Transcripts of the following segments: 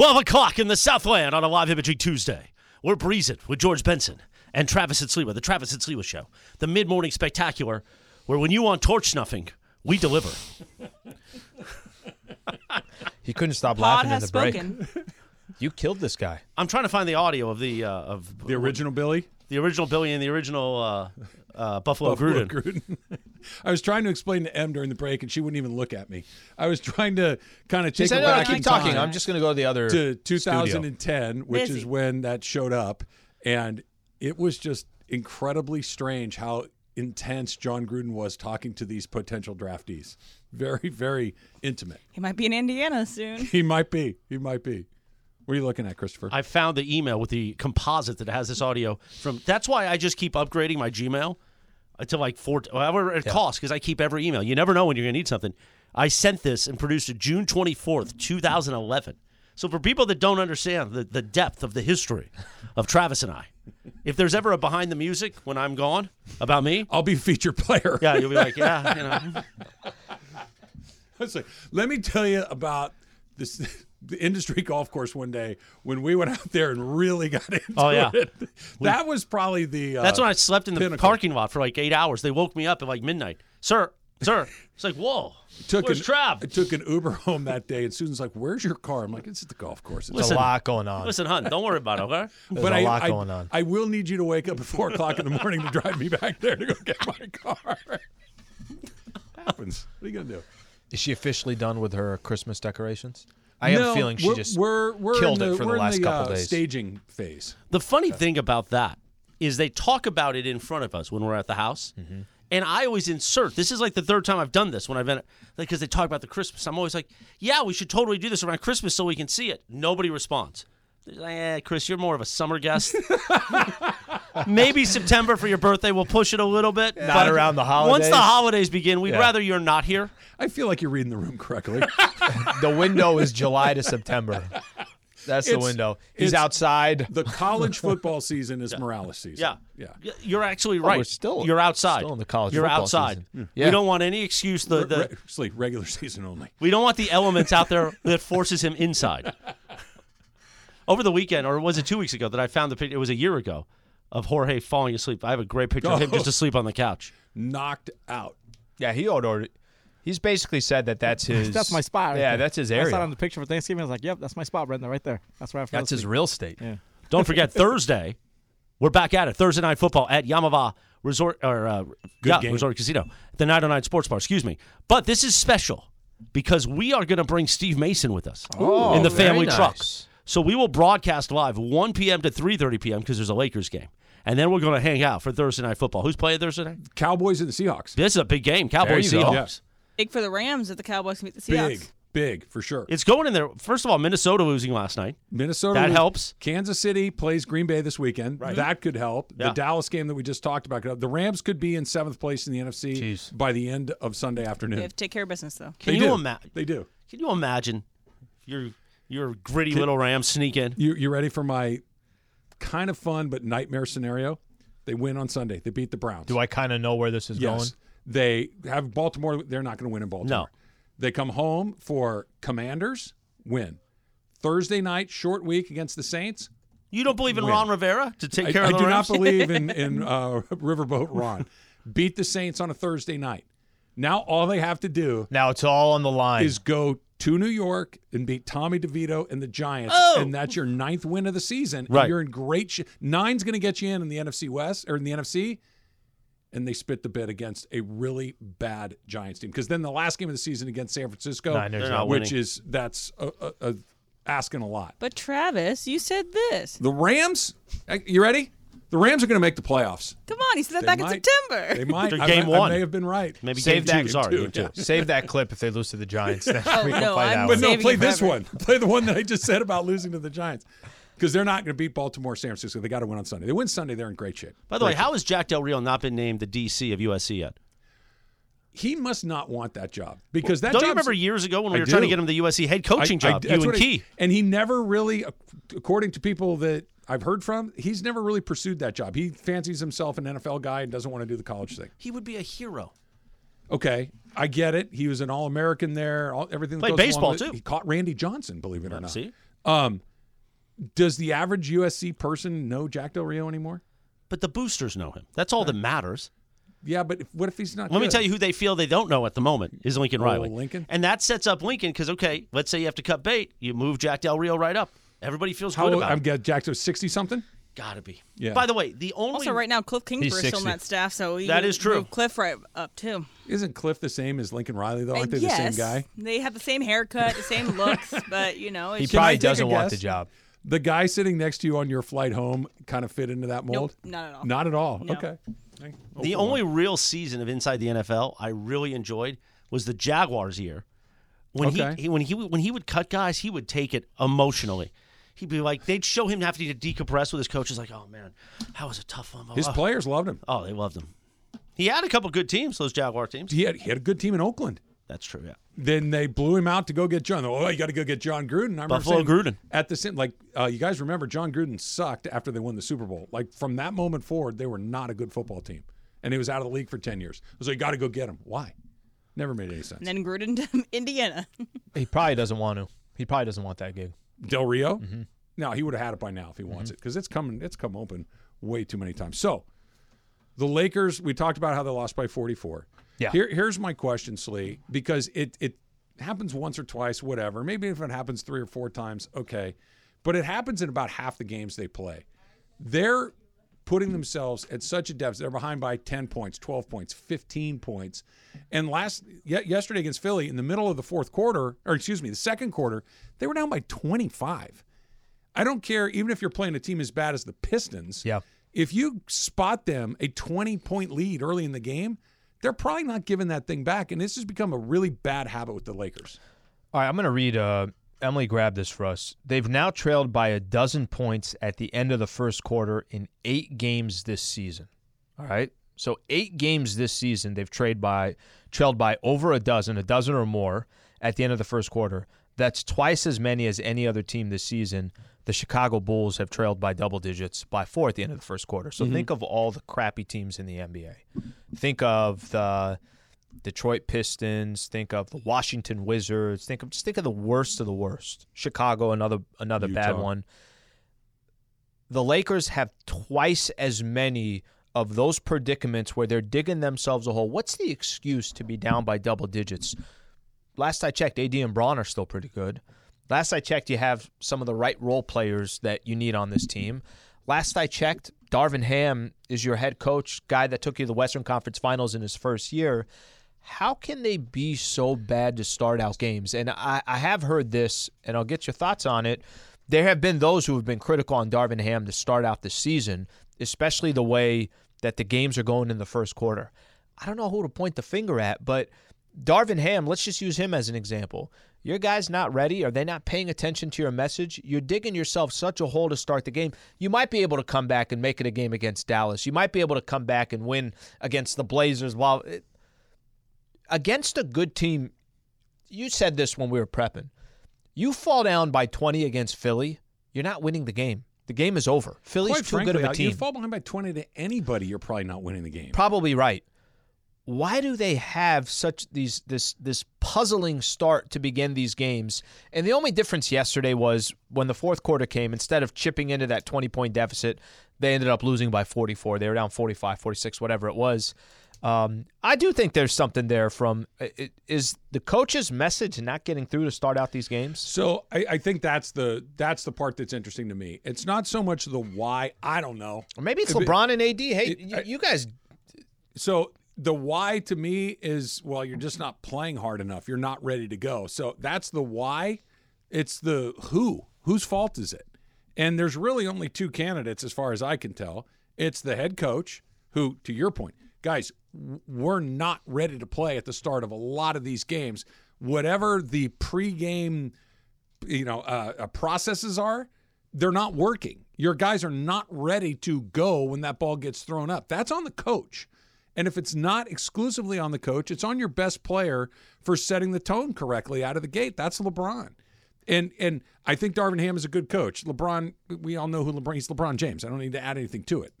12 o'clock in the Southland on a live imaging Tuesday. We're breezing with George Benson and Travis and Sliwa, the Travis and Sliwa Show, the mid morning spectacular, where when you want torch snuffing, we deliver. He couldn't stop Pod laughing in has the break. spoken. You killed this guy. I'm trying to find the audio of the uh, of The original Billy. The original Billy and the original uh, uh, Buffalo, Buffalo Gruden. Gruden. I was trying to explain to Em during the break, and she wouldn't even look at me. I was trying to kind of He take said, her "No, back keep in talking. time I'm just going to go to the other to studio." 2010, which Busy. is when that showed up, and it was just incredibly strange how intense Jon Gruden was talking to these potential draftees. Very, very intimate. He might be in Indiana soon. He might be. He might be. What are you looking at, Christopher? I found the email with the composite that has this audio from. That's why I just keep upgrading my Gmail to like four, whatever it costs, because I keep every email. You never know when you're going to need something. I sent this and produced it June 24th, 2011. So for people that don't understand the, the depth of the history of Travis and I, if there's ever a behind the music when I'm gone about me, I'll be feature player. yeah, you'll be like, yeah, you know. Let's see. Let me tell you about this the industry golf course one day when we went out there and really got into Oh, yeah. it. That was probably the. Uh, That's when I slept in the pinnacle. parking lot for like eight hours. They woke me up at like midnight. Sir, sir. It's like, whoa. took Where's an, Trav? I took an Uber home that day, and Susan's like, "Where's your car?" I'm like, "It's at the golf course." It's Listen. a lot going on. Listen, hun, don't worry about it, okay? There's but a I, lot I- going on. I will need you to wake up at four o'clock in the morning to drive me back there to go get my car. Happens. What are you gonna do? Is she officially done with her Christmas decorations? I have No, a feeling she we're, just we're, we're killed the, it for the last the, couple uh, days. Staging phase. The funny thing about that is they talk about it in front of us when we're at the house. Mm-hmm. And I always insert. This is like the third time I've done this when I've been because they talk about the Christmas. I'm always like, "Yeah, we should totally do this around Christmas so we can see it." Nobody responds. They're Eh, Chris, you're more of a summer guest. Maybe September for your birthday. We'll push it a little bit. Not but around the holidays. Once the holidays begin, we'd Yeah. rather you're not here. I feel like you're reading the room correctly. the window is July to September. That's the It's- window. He's it's- outside. the college football season is Morales season. Yeah, yeah. Y- You're actually Oh, right. we're still- you're outside. still in the college You're football outside. season. We don't want any excuse. The, the Re- sleep regular season only. We don't want the elements out there that forces him inside. Over the weekend, or was it two weeks ago, that I found the picture? It was a year ago of Jorge falling asleep. I have a great picture of him Oh. just asleep on the couch. Knocked out. Yeah, he ordered. He's basically said that that's his. That's my spot. Right yeah, there. that's his I saw it area. on the picture for Thanksgiving. I was like, "Yep, that's my spot, Brenda, right there. That's where I That's his real estate. Yeah. Don't forget Thursday. We're back at it. Thursday night football at Yaamava Resort or uh, yeah, game. Resort Casino, the 909 Sports Bar. Excuse me, but this is special because we are going to bring Steve Mason with us Oh, in the very family truck. Nice. So we will broadcast live 1 p.m. to 3:30 p.m. because there's a Lakers game, and then we're going to hang out for Thursday night football. Who's playing Thursday night? Cowboys and the Seahawks. This is a big game. Cowboys you go. Seahawks. Big for the Rams if the Cowboys can beat the Seahawks. Big, big for sure. It's going in there. First of all, Minnesota losing last night. Minnesota. That was- helps. Kansas City plays Green Bay this weekend. That could help. Yeah. The Dallas game that we just talked about. The Rams could be in seventh place in the NFC Jeez. by the end of Sunday They afternoon. have to take care of business though. Can They you do. imagine? They do. Can you imagine? Your your gritty little Rams sneaking. You you ready for my kind of fun but nightmare scenario? They win on Sunday. They beat the Browns. Do I kind of know where this is Yes. going? They have Baltimore. They're not going to win in Baltimore. No. They come home for Commanders, win. Thursday night, short week against the Saints. You don't believe in Win. Ron Rivera to take I, care I of the brother? I do Rams? not believe in, in uh, Riverboat Ron. Beat the Saints on a Thursday night. Now all they have to do Now it's all on the line. is go to New York and beat Tommy DeVito and the Giants, Oh! and that's your ninth win of the season. and Right. you're in great. Sh- Nine's going to get you in in the NFC West or in the NFC, and they spit the bid against a really bad Giants team. Because then the last game of the season against San Francisco, Niners which is that's a, a, a asking a lot. But Travis, you said this. The Rams, you ready? The Rams are going to make the playoffs. Come on, he said that They back might. in September. They might. After I- game I, one. I may have been right. Maybe Save game that- two. Sorry, two, game two. yeah. Save that clip if they lose to the Giants. Then Oh, we no, play I'm that But no, play this one. Play the one that I just said about losing to the Giants. Because they're not going to beat Baltimore, San Francisco. They got to win on Sunday. They win Sunday, they're in great shape. By the way, how has Jack Del Rio not been named the DC of USC yet? He must not want that job because that Don't you remember years ago when we I were trying to get him the USC head coaching I- job? that's you and what I- Key. and he never really, according to people that I've heard from, he's never really pursued that job. He fancies himself an NFL guy and doesn't want to do the college thing. He would be a hero. Okay, I get it. He was an All American there. All, everything that Played baseball, too. He caught Randy Johnson, believe it or not. See? Um, does the average USC person know Jack Del Rio anymore? But the boosters know him. That's all that matters. Yeah, but if, what if he's not? Let me tell you who they feel they don't know at the moment is Lincoln Oh, Riley. Lincoln? And that sets up Lincoln because, okay, let's say you have to cut bait. You move Jack Del Rio right up. Everybody feels How good old, about I'm it. get Jack to sixty something. Gotta be. Yeah. By the way, the only. Also, right now Cliff Kingsbury's still 60. on that staff, so you That is true. move Cliff right up too. Isn't Cliff the same as Lincoln Riley though? Aren't Uh, they yes, the same guy? They have the same haircut, the same looks, but you know, He it's Can probably take a doesn't want the guess? job. The guy sitting next to you on your flight home kind of fit into that mold. Nope, not at all. Not at all. No. Okay. The only real season of Inside the NFL I really enjoyed was the Jaguars year. When Okay. he, he when he when he would cut guys, he would take it emotionally. He'd be like, they'd show him having to decompress with his coaches, like, oh man, that was a tough one. His oh, players loved him. oh, they loved him. He had a couple good teams, those Jaguar teams. He had, he had a good team in Oakland. That's true. Yeah. Then they blew him out to go get Jon. Oh, you got to go get Jon Gruden. I remember Buffalo saying Gruden. At the same, like uh, you guys remember, Jon Gruden sucked after they won the Super Bowl. Like from that moment forward, they were not a good football team, and he was out of the league for ten years. So you got to go get him. Why? Never made any sense. and then Gruden to Indiana. He probably doesn't want to. He probably doesn't want that gig. Del Rio. Mm-hmm. No, he would have had it by now if he wants it because it's coming. It's come open way too many times. So the Lakers. We talked about how they lost by forty-four. Yeah. Here, here's my question, Slee, because it it happens once or twice, whatever. Maybe if it happens three or four times, okay, but it happens in about half the games they play. They're putting themselves at such a depth. They're behind by 10 points, 12 points, 15 points. And last yesterday against Philly in the middle of the fourth quarter, or excuse me, the second quarter, they were down by 25. I don't care even if you're playing a team as bad as the Pistons. Yeah. If you spot them a 20 point lead early in the game, they're probably not giving that thing back and this has become a really bad habit with the Lakers. All right, I'm going to read. Uh, Emily grabbed this for us. They've now trailed by a dozen points at the end of the first quarter in eight games this season. All right, so eight games this season they've trailed by trailed by over a dozen, a dozen or more at the end of the first quarter. That's twice as many as any other team this season. The Chicago Bulls have trailed by double digits by four at the end of the first quarter. So mm-hmm. think of all the crappy teams in the NBA. Think of the Detroit Pistons, think of the Washington Wizards, think of just think of the worst of the worst. Chicago, another another bad one. The Lakers have twice as many of those predicaments where they're digging themselves a hole. What's the excuse to be down by double digits? Last I checked, AD and Bron are still pretty good. Last I checked, you have some of the right role players that you need on this team. Last I checked, Darvin Ham is your head coach, guy that took you to the Western Conference Finals in his first year. How can they be so bad to start out games? And I, I have heard this, and I'll get your thoughts on it. There have been those who have been critical on Darvin Ham to start out the season, especially the way that the games are going in the first quarter. I don't know who to point the finger at, but Darvin Ham, let's just use him as an example. Your guy's not ready. Are they not paying attention to your message? You're digging yourself such a hole to start the game. You might be able to come back and make it a game against Dallas. You might be able to come back and win against the Blazers. While against a good team, you said this when we were prepping. You fall down by 20 against Philly, you're not winning the game. The game is over. Philly's Quite too frankly, good of a uh, team. you fall behind by 20 to anybody, you're probably not winning the game. Probably right. Why do they have such these this this puzzling start to begin these games? And the only difference yesterday was when the fourth quarter came, instead of chipping into that 20 point deficit, they ended up losing by 44. They were down 45, 46, whatever it was. Um, I do think there's something there from it, is the coach's message not getting through to start out these games? So I, I think that's the that's the part that's interesting to me. It's not so much the why. I don't know. Or maybe it's If it- LeBron and AD. Hey, it- you, I- you guys So the why to me is well, you're just not playing hard enough. You're not ready to go. So that's the why. It's the who. Whose fault is it? And there's really only two candidates as far as I can tell. It's the head coach, who, to your point, guys, we're not ready to play at the start of a lot of these games. Whatever the pregame, you know, uh, uh, processes are, they're not working. Your guys are not ready to go when that ball gets thrown up. That's on the coach. And if it's not exclusively on the coach, it's on your best player for setting the tone correctly out of the gate. That's LeBron. And and I think Darvin Ham is a good coach. LeBron, we all know who LeBron. He's LeBron James. I don't need to add anything to it.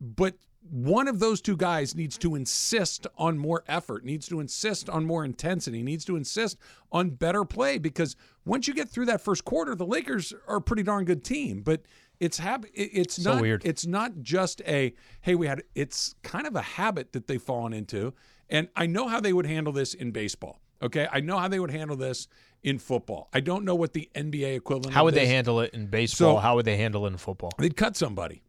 but one of those two guys needs to insist on more effort, needs to insist on more intensity, needs to insist on better play because once you get through that first quarter, the Lakers are a pretty darn good team. But it's hab- it's So not weird. it's not just a hey we had it's kind of a habit that they've fallen into. And I know how they would handle this in baseball. Okay, I know how they would handle this in football. I don't know what the NBA equivalent. How would they handle it in baseball? So- How would they handle it in football? they'd cut somebody.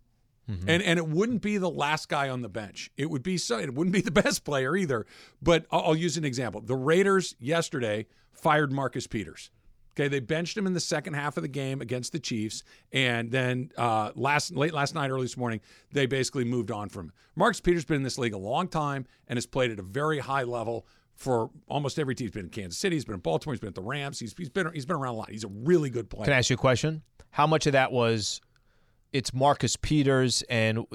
And and it wouldn't be the last guy on the bench. It would be so it wouldn't be the best player either. But I'll, I'll use an example. The Raiders yesterday fired Marcus Peters. Okay, they benched him in the second half of the game against the Chiefs, and then uh, last late last night, early this morning, they basically moved on from him. Marcus Peters been in this league a long time and has played at a very high level for almost every team. He's been in Kansas City, he's been in Baltimore, he's been at the Rams. He's he's been he's been around a lot. He's a really good player. Can I ask you a question? How much of that was it's Marcus Peters and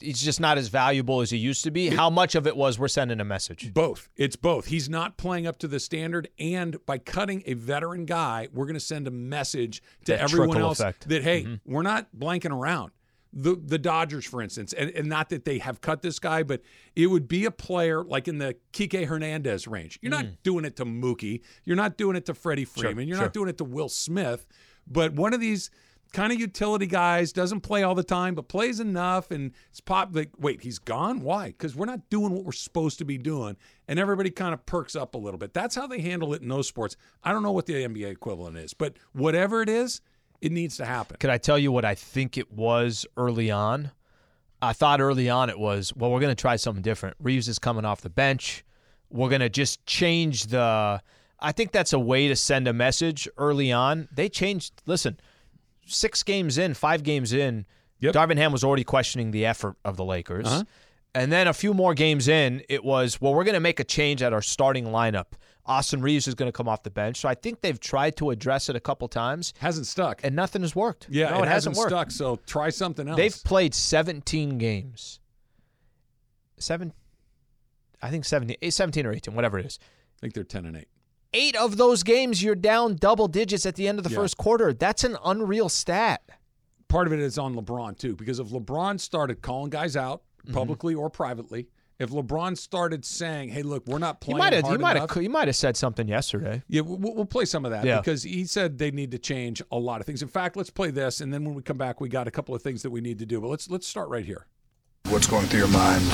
he's just not as valuable as he used to be? How much of it was we're sending a message? Both. It's both. He's not playing up to the standard, and by cutting a veteran guy, we're going to send a message to That everyone else effect. that hey, mm-hmm. we're not blanking around. The the Dodgers, for instance, and, and not that they have cut this guy, but it would be a player like in the Kike Hernandez range. You're not mm. doing it to Mookie. You're not doing it to Freddie Freeman. You're sure. not doing it to Will Smith. But one of these kind of utility guys doesn't play all the time, but plays enough and it's pop. Like, wait, he's gone? Why? Because we're not doing what we're supposed to be doing, and everybody kind of perks up a little bit. That's how they handle it in those sports. I don't know what the NBA equivalent is, but whatever it is, it needs to happen. Could I tell you what I think it was early on? I thought early on it was, well, we're going to try something different. Reaves is coming off the bench. We're going to just change the. I think that's a way to send a message early on. They changed. Listen, six games in, five games in, Yep. Darvin Ham was already questioning the effort of the Lakers. Uh-huh. And then a few more games in, it was, well, we're going to make a change at our starting lineup. Austin Reaves is going to come off the bench. So I think they've tried to address it a couple times, Hasn't stuck. and nothing has worked. yeah, no, it, it, hasn't, hasn't worked. stuck. So try something else. They've played 17 games. Seven, I think 17, eh, 17 or 18, whatever it is. I think they're ten and eight. Eight of those games, you're down double digits at the end of the Yeah. first quarter. That's an unreal stat. part of it is on LeBron too, because if LeBron started calling guys out Mm-hmm. publicly or privately, if LeBron started saying, "Hey, look, we're not He playing might have, hard he might enough," have, he might have said something yesterday. yeah, we'll, we'll play some of that Yeah. because he said they need to change a lot of things. In fact, let's play this, and then when we come back, we got a couple of things that we need to do. But let's let's start right here. What's going through your mind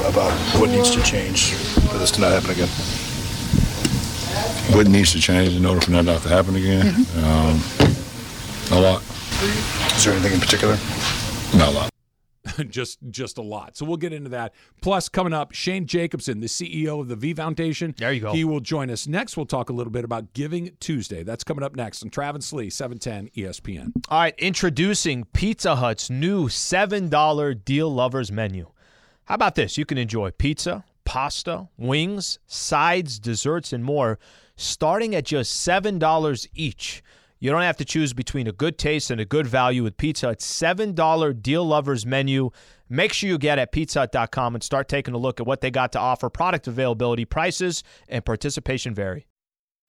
about what needs to change for this to not happen again? What needs to change in order for that not to happen again? Um, a lot. Is there anything in particular? Not a lot. just just a lot. So we'll get into that. Plus, coming up, Shane Jacobson, the CEO of the V Foundation. There you go. He will join us next. We'll talk a little bit about Giving Tuesday. That's coming up next on Travis Lee, E 710 ESPN. All right, introducing Pizza Hut's new $7 Deal Lovers menu. How about this? You can enjoy pizza, pasta, wings, sides, desserts, and more starting at just $7 each. You don't have to choose between a good taste and a good value with Pizza Hut's $7 Deal Lovers menu. Make sure you get at pizzahut.com and start taking a look at what they got to offer. Product availability, prices, and participation vary.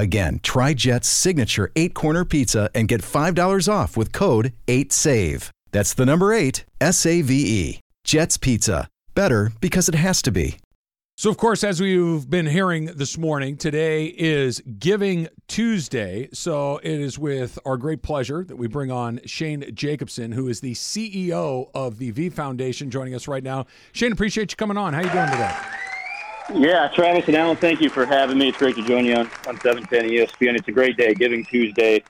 Again, try Jet's signature eight corner pizza and get $5 off with code 8SAVE. That's the number eight, S A V E. Jet's Pizza. Better because it has to be. So, of course, as we've been hearing this morning, today is Giving Tuesday. So, it is with our great pleasure that we bring on Shane Jacobson, who is the CEO of the V Foundation, joining us right now. Shane, appreciate you coming on. How are you doing today? Yeah, Travis and Alan, thank you for having me. It's great to join you on, on 710 ESPN. It's a great day, Giving Tuesday.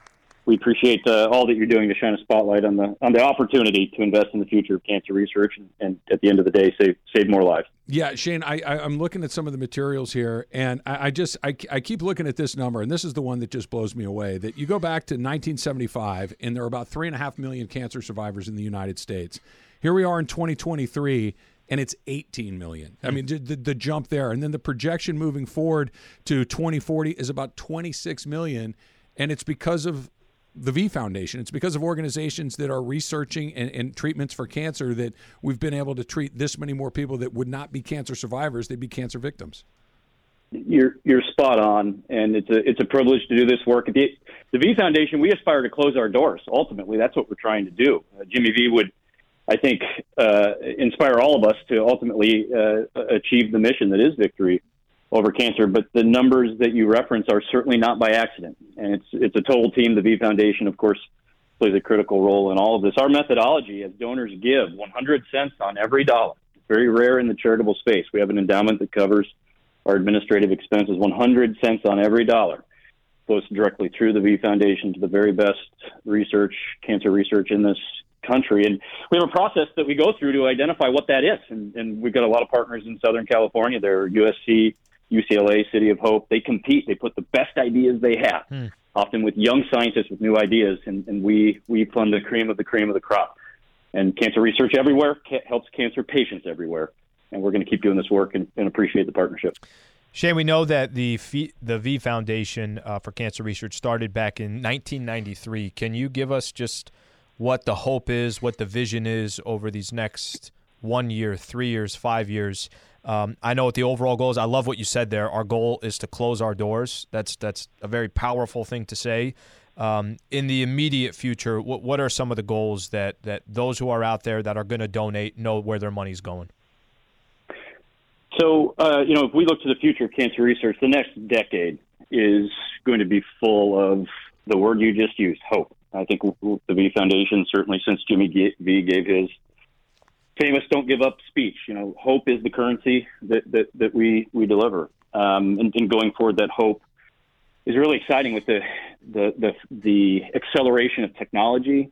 We appreciate uh, all that you're doing to shine a spotlight on the on the opportunity to invest in the future of cancer research and, and at the end of the day, save save more lives. Yeah, Shane, I, I, am looking at some of the materials here, and I, I just I, I keep looking at this number, and this is the one that just blows me away. That you go back to 1975, and there are about three and a half million cancer survivors in the United States. Here we are in 2023 and it's 18 million. I mean, the, the, jump there, and then the projection moving forward to 2040 is about 26 million, and it's because of the V Foundation. It's because of organizations that are researching and, and, treatments for cancer that we've been able to treat this many more people that would not be cancer survivors; they'd be cancer victims. You're you're spot on, and it's a it's a privilege to do this work. The, the V Foundation, we aspire to close our doors. Ultimately, that's what we're trying to do. Uh, Jimmy V would I think, uh, inspire all of us to ultimately uh, achieve the mission that is victory over cancer. But the numbers that you reference are certainly not by accident, and it's it's a total team. The V Foundation, of course, plays a critical role in all of this. Our methodology, as donors give 100 cents on every dollar, it's very rare in the charitable space. We have an endowment that covers our administrative expenses. 100 cents on every dollar goes directly through the V Foundation to the very best research, cancer research in this country. And we have a process that we go through to identify what that is. And, and we've got a lot of partners in Southern California. They're USC, UCLA, City of Hope. They compete. They put the best ideas they have, hmm. often with young scientists with new ideas. And, and we, we fund the cream of the cream of the crop. And cancer research everywhere helps cancer patients everywhere. And we're going to keep doing this work and, and appreciate the partnership. Shane, we know that the v, the V Foundation uh, for Cancer Research started back in 1993. Can you give us just what the hope is, what the vision is over these next one year, three years, five years. Um, I know what the overall goal is. I love what you said there. Our goal is to close our doors. That's that's a very powerful thing to say. Um, in the immediate future, what what are some of the goals that that those who are out there that are going to donate know where their money's going? So, uh, you know, if we look to the future of cancer research, the next decade is going to be full of the word you just used, hope. I think the V Foundation, certainly since Jimmy V gave his famous "Don't Give Up" speech, you know, hope is the currency that that, that we we deliver. Um, and, and going forward, that hope is really exciting with the the the, the acceleration of technology,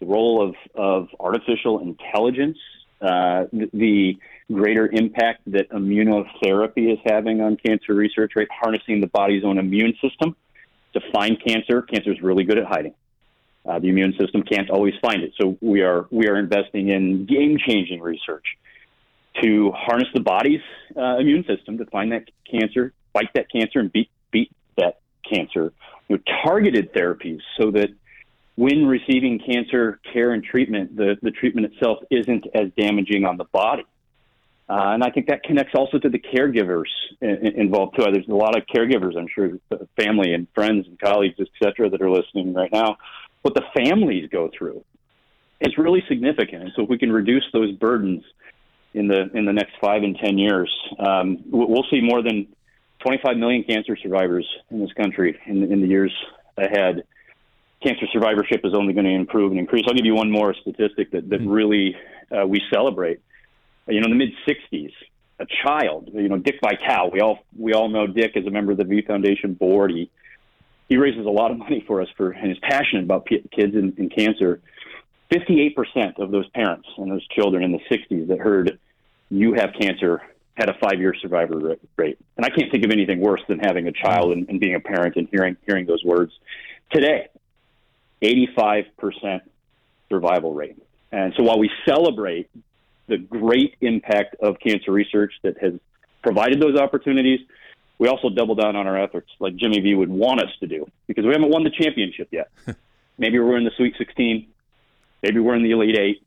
the role of of artificial intelligence, uh, the, the greater impact that immunotherapy is having on cancer research, right? Harnessing the body's own immune system to find cancer. Cancer is really good at hiding. Uh, the immune system can't always find it. So we are we are investing in game changing research to harness the body's uh, immune system to find that cancer, fight that cancer, and beat beat that cancer. with targeted therapies so that when receiving cancer care and treatment, the, the treatment itself isn't as damaging on the body. Uh, and I think that connects also to the caregivers involved too. There's a lot of caregivers, I'm sure, family and friends and colleagues, et cetera, that are listening right now what the families go through is really significant. And so if we can reduce those burdens in the in the next five and ten years, um, we'll see more than 25 million cancer survivors in this country in, in the years ahead. Cancer survivorship is only going to improve and increase. I'll give you one more statistic that, that mm-hmm. really uh, we celebrate. You know, in the mid 60s, a child, you know, Dick Vitale, we all we all know Dick as a member of the V Foundation board. He he raises a lot of money for us for and is passionate about p- kids and, cancer. 58% of those parents and those children in the 60s that heard you have cancer had a five-year survivor rate. And I can't think of anything worse than having a child and, and being a parent and hearing hearing those words. Today, 85% survival rate. And so while we celebrate the great impact of cancer research that has provided those opportunities, we also double down on our efforts like Jimmy V would want us to do because we haven't won the championship yet. maybe we're in the Sweet 16, maybe we're in the Elite Eight,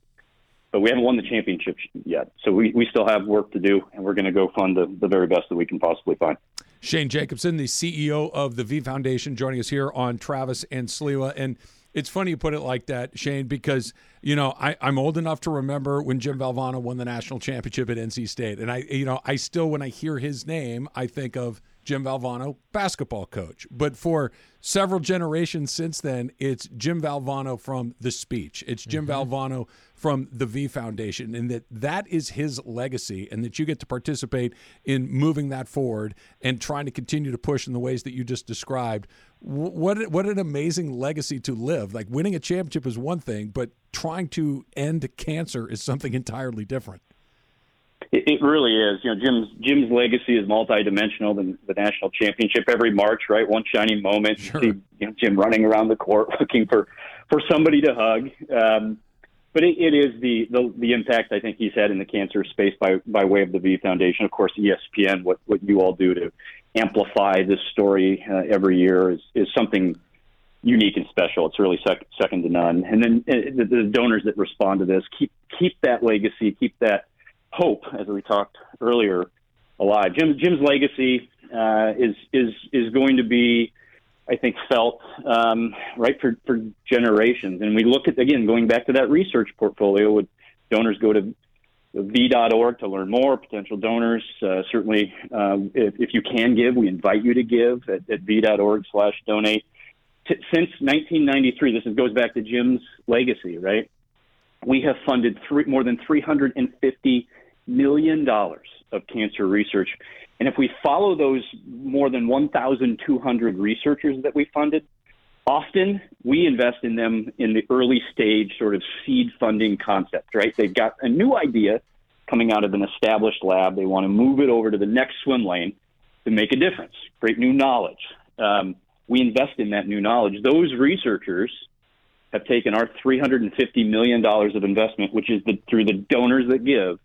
but we haven't won the championship yet. So we, we still have work to do, and we're going to go fund the, the very best that we can possibly find. Shane Jacobson, the CEO of the V Foundation, joining us here on Travis and Sliwa. And it's funny you put it like that, Shane, because you know I, I'm old enough to remember when Jim Valvano won the national championship at NC State, and I you know I still when I hear his name I think of Jim Valvano, basketball coach. But for several generations since then, it's Jim Valvano from The Speech. It's Jim mm-hmm. Valvano from the V Foundation, and that that is his legacy, and that you get to participate in moving that forward and trying to continue to push in the ways that you just described. What what an amazing legacy to live! Like winning a championship is one thing, but trying to end cancer is something entirely different. It, it really is. You know, Jim's Jim's legacy is multidimensional. The, the national championship every March, right? One shining moment. Sure. See you know, Jim running around the court looking for for somebody to hug. Um, but it, it is the, the the impact I think he's had in the cancer space by by way of the V Foundation. Of course, ESPN, what what you all do to amplify this story uh, every year is is something unique and special. It's really sec- second to none. And then uh, the, the donors that respond to this keep keep that legacy, keep that hope, as we talked earlier, alive. Jim, Jim's legacy uh, is is is going to be, I think, felt um, right for, for generations. And we look at again going back to that research portfolio. Would donors go to v.org to learn more? Potential donors uh, certainly, uh, if, if, you can give, we invite you to give at, at v.org/donate. T- since 1993, this is, goes back to Jim's legacy, right? We have funded three, more than 350 million dollars of cancer research. And if we follow those more than 1,200 researchers that we funded, often we invest in them in the early stage sort of seed funding concept, right? They've got a new idea coming out of an established lab. They want to move it over to the next swim lane to make a difference, create new knowledge. Um, we invest in that new knowledge. Those researchers have taken our $350 million of investment, which is the, through the donors that give,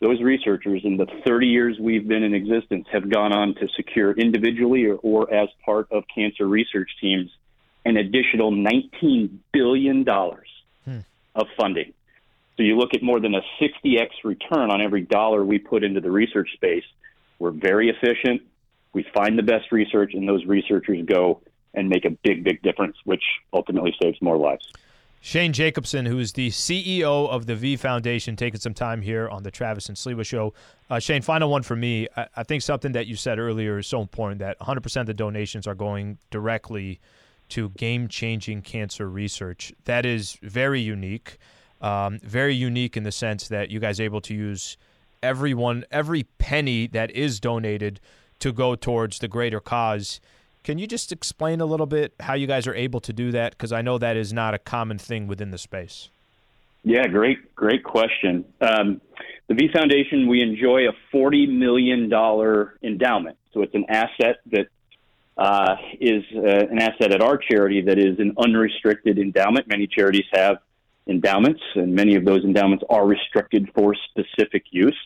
those researchers in the 30 years we've been in existence have gone on to secure individually or, or as part of cancer research teams an additional $19 billion hmm. of funding. So you look at more than a 60x return on every dollar we put into the research space. We're very efficient. We find the best research, and those researchers go and make a big, big difference, which ultimately saves more lives. Shane Jacobson, who is the CEO of the V Foundation, taking some time here on the Travis and Sliwa Show. Uh, Shane, final one for me. I, I, think something that you said earlier is so important that 100% of the donations are going directly to game changing cancer research. That is very unique. Um, very unique in the sense that you guys are able to use everyone, every penny that is donated to go towards the greater cause. Can you just explain a little bit how you guys are able to do that? Because I know that is not a common thing within the space. Yeah, great, great question. Um, the V Foundation, we enjoy a $40 million endowment. So it's an asset that uh, is uh, an asset at our charity that is an unrestricted endowment. Many charities have endowments, and many of those endowments are restricted for specific use.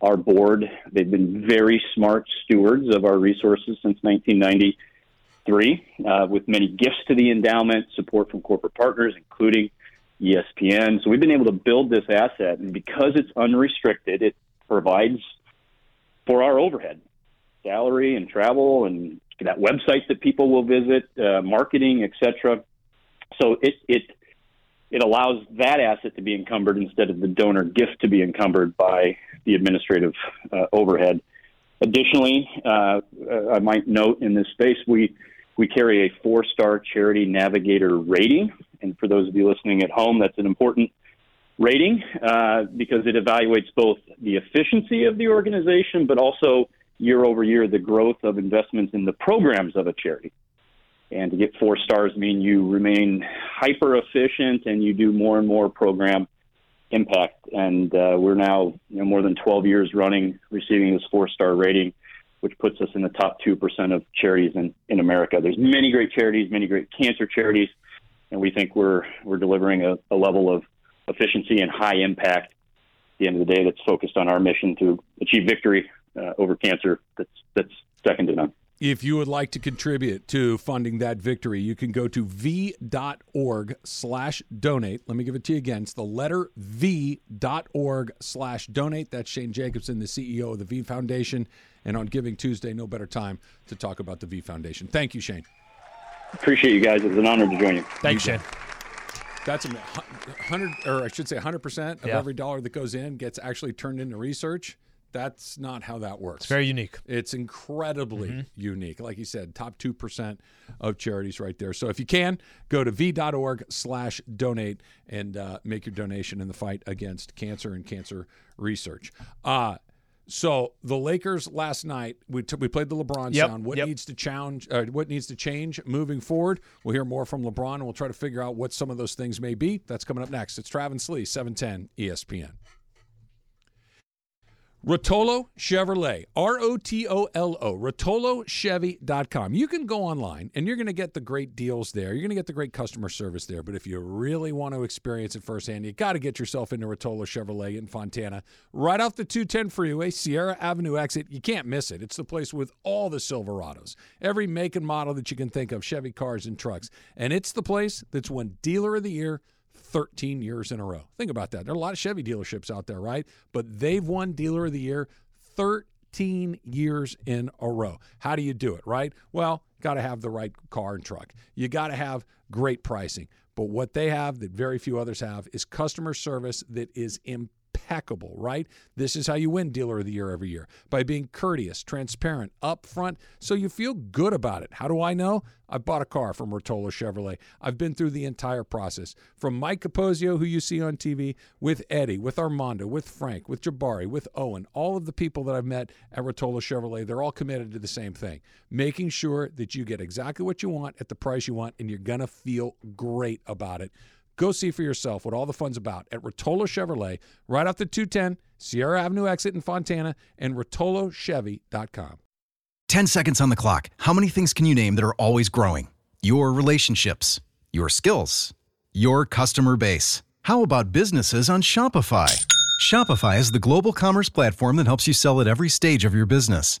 Our board, they've been very smart stewards of our resources since 1993, uh, with many gifts to the endowment, support from corporate partners, including ESPN. So we've been able to build this asset, and because it's unrestricted, it provides for our overhead, salary and travel, and that website that people will visit, uh, marketing, etc. So it it it allows that asset to be encumbered instead of the donor gift to be encumbered by the administrative uh, overhead. Additionally, uh, I might note in this space we we carry a four star charity navigator rating. And for those of you listening at home, that's an important rating uh, because it evaluates both the efficiency of the organization, but also year over year the growth of investments in the programs of a charity. And to get four stars mean you remain hyper efficient and you do more and more program impact. And uh, we're now you know, more than 12 years running, receiving this four star rating which puts us in the top 2% of charities in, in America. There's many great charities, many great cancer charities, and we think we're, we're delivering a, a level of efficiency and high impact at the end of the day that's focused on our mission to achieve victory uh, over cancer that's, that's second to none. If you would like to contribute to funding that victory, you can go to v.org slash donate. Let me give it to you again. It's the letter v.org slash donate. That's Shane Jacobson, the CEO of the V Foundation. And on Giving Tuesday, no better time to talk about the V Foundation. Thank you, Shane. Appreciate you guys. It was an honor to join you. Thanks, Shane. That's a hundred, or I should say, hundred percent of Yeah. every dollar that goes in gets actually turned into research. That's not how that works. It's very unique. It's incredibly Mm-hmm. unique. Like you said, top 2% of charities right there. So if you can, go to v.org slash donate and uh, make your donation in the fight against cancer and cancer research. Uh, so the Lakers last night, we, t- we played the LeBron Yep, sound. What yep. needs to challenge? Uh, what needs to change moving forward? We'll hear more from LeBron, and we'll try to figure out what some of those things may be. That's coming up next. It's Travis Lee, E 710 ESPN. Rotolo Chevrolet, R O T O L O, RotoloChevy.com. You can go online and you're going to get the great deals there. You're going to get the great customer service there. But if you really want to experience it firsthand, you got to get yourself into Rotolo Chevrolet in Fontana, right off the 210 freeway, Sierra Avenue exit. You can't miss it. It's the place with all the Silverados, every make and model that you can think of, Chevy cars and trucks. And it's the place that's won Dealer of the Year 13 years in a row. Think about that. There are a lot of Chevy dealerships out there, right? But they've won Dealer of the Year 13 years in a row. How do you do it, right? Well, got to have the right car and truck. You got to have great pricing. But what they have that very few others have is customer service that is impeccable, right? This is how you win Dealer of the Year every year by being courteous, transparent, upfront, so you feel good about it. How do I know? I bought a car from Rotolo Chevrolet. I've been through the entire process from Mike Capozio, who you see on TV, with Eddie, with Armando, with Frank, with Jabari, with Owen, all of the people that I've met at Rotolo Chevrolet, they're all committed to the same thing making sure that you get exactly what you want at the price you want, and you're going to feel great about it. Go see for yourself what all the fun's about at Rotolo Chevrolet, right off the 210 Sierra Avenue exit in Fontana, and RotoloChevy.com. 10 seconds on the clock. How many things can you name that are always growing? Your relationships, your skills, your customer base. How about businesses on Shopify? Shopify is the global commerce platform that helps you sell at every stage of your business.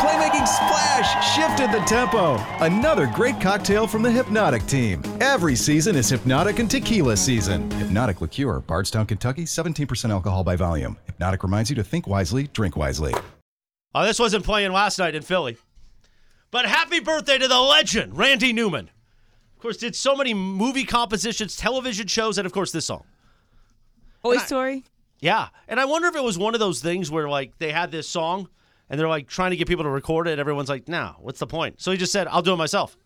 The playmaking splash shifted the tempo. Another great cocktail from the Hpnotiq team. Every season is Hpnotiq and Tequila season. Hpnotiq Liqueur, Bardstown, Kentucky, 17% alcohol by volume. Hpnotiq reminds you to think wisely, drink wisely. Oh, this wasn't playing last night in Philly. But happy birthday to the legend, Randy Newman. Of course, did so many movie compositions, television shows, and of course, this song. Toy Story. Yeah. And I wonder if it was one of those things where, like, they had this song and they're, like, trying to get people to record it. Everyone's like, nah, what's the point? So he just said, I'll do it myself.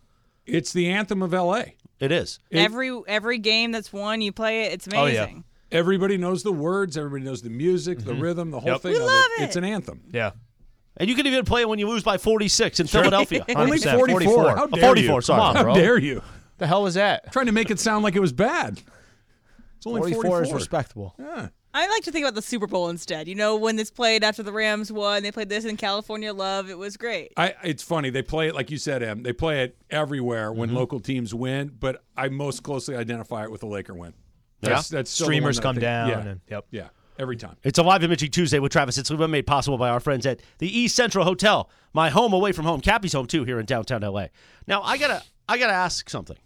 It's the anthem of LA. It is. every every game that's won, you play it. It's Oh, yeah. amazing. Everybody knows the words, everybody knows the music, the mm-hmm. rhythm, the whole Yep. thing. We love it. it. It's an anthem. Yeah. And you can even play it when you lose by 46 in Philadelphia. Only 100%. 44. How dare 44, you? sorry. Come on, How bro. dare you? The hell was that? Trying to make it sound like it was bad. It's only 44, 44. is respectable. I like to think about the Super Bowl instead. You know, when this played after the Rams won, they played this in California Love. It was great. I, it's funny. They play it like you said, Em. They play it everywhere when Mm-hmm. local teams win, but I most closely identify it with the Laker win. Yeah? That's, that's still the one Streamers come down Yeah, and- yep. yeah, every time. It's a live imaging Tuesday with Travis and Sliwa made possible by our friends at the East Central Hotel, my home away from home, Cappy's home too, here in downtown LA. Now I gotta I gotta ask something.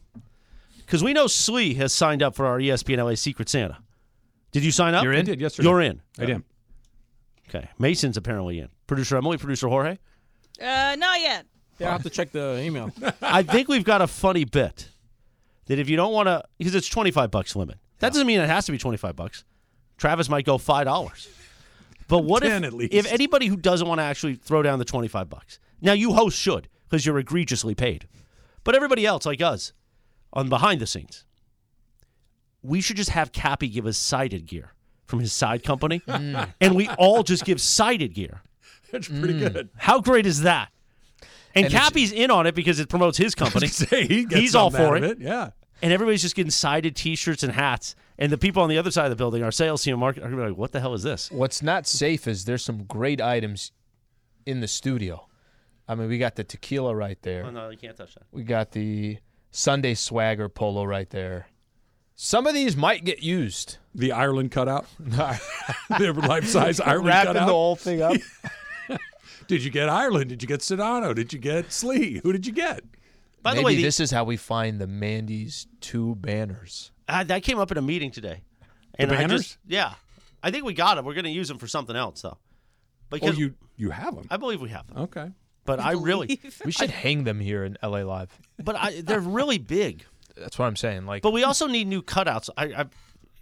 Because we know Slee has signed up for our ESPN LA Secret Santa. Did you sign up? You're I in? did yesterday. You're in. I did. Okay. Mason's apparently in. Producer Emily, producer Jorge. Uh, not yet. Yeah, I have to check the email. I think we've got a funny bit that if you don't want to, because it's 25 bucks limit. That doesn't mean it has to be 25 bucks. Travis might go $5. But what 10 if at least. if anybody who doesn't want to actually throw down the 25 bucks? Now you hosts should because you're egregiously paid. But everybody else like us on behind the scenes. We should just have Cappy give us sided gear from his side company mm. and we all just give sided gear. That's pretty mm. good. How great is that? And, And Cappy's in on it because it promotes his company. Say, he gets He's all for of it. Yeah. and everybody's just getting sided T-shirts and hats. And the people on the other side of the building, our sales team, market, are gonna be like, "What the hell is this?" What's not safe is there's some great items in the studio. I mean, we got the tequila right there. Oh no, you can't touch that. We got the Sunday Swagger polo right there. Some of these might get used. The Ireland cutout. the life size Ireland Wrapping cutout. the whole thing up. Did you get Ireland? Did you get Sedano? Did you get Slee? Who did you get? By Maybe the way, the- this is how we find the Mandy's two banners. uh, that came up in a meeting today. And I banners? just- yeah, I think we got them. We're going to use them for something else though. Oh, Because you you have them. I believe we have them, Okay. but I really, We should hang them here in LA Live. but I, they're really big. That's what I'm saying. Like, But we also need new cutouts. I, I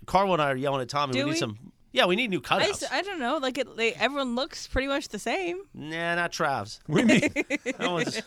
Carl and I are yelling at Tommy. Do we need we? some. Yeah, we need new I, cutouts. just, I don't know. Like it, they, everyone looks pretty much the same. Nah, not Trav's. We need That one's-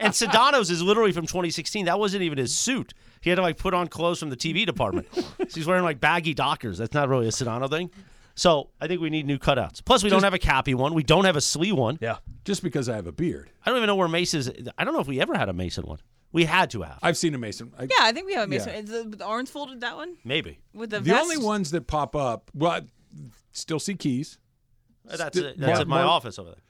and Sedano's is literally from 2016. That wasn't even his suit. He had to like put on clothes from the TV department. so he's wearing like baggy Dockers. That's not really a Sedano thing. So I think we need new cutouts. Plus, we don't have a Cappy one. We don't have a Slee one. yeah. just because I have a beard. I don't even know where Mace's. I don't know if we ever had a Mason one. We had to have. I've seen a Mason. I, Yeah, I think we have a Mason. Yeah. Is the, the arms folded that one Maybe. with the the vest? only ones that pop up, well, I still see keys. That's Sti- it. That's Mark- at my Mark- office over there.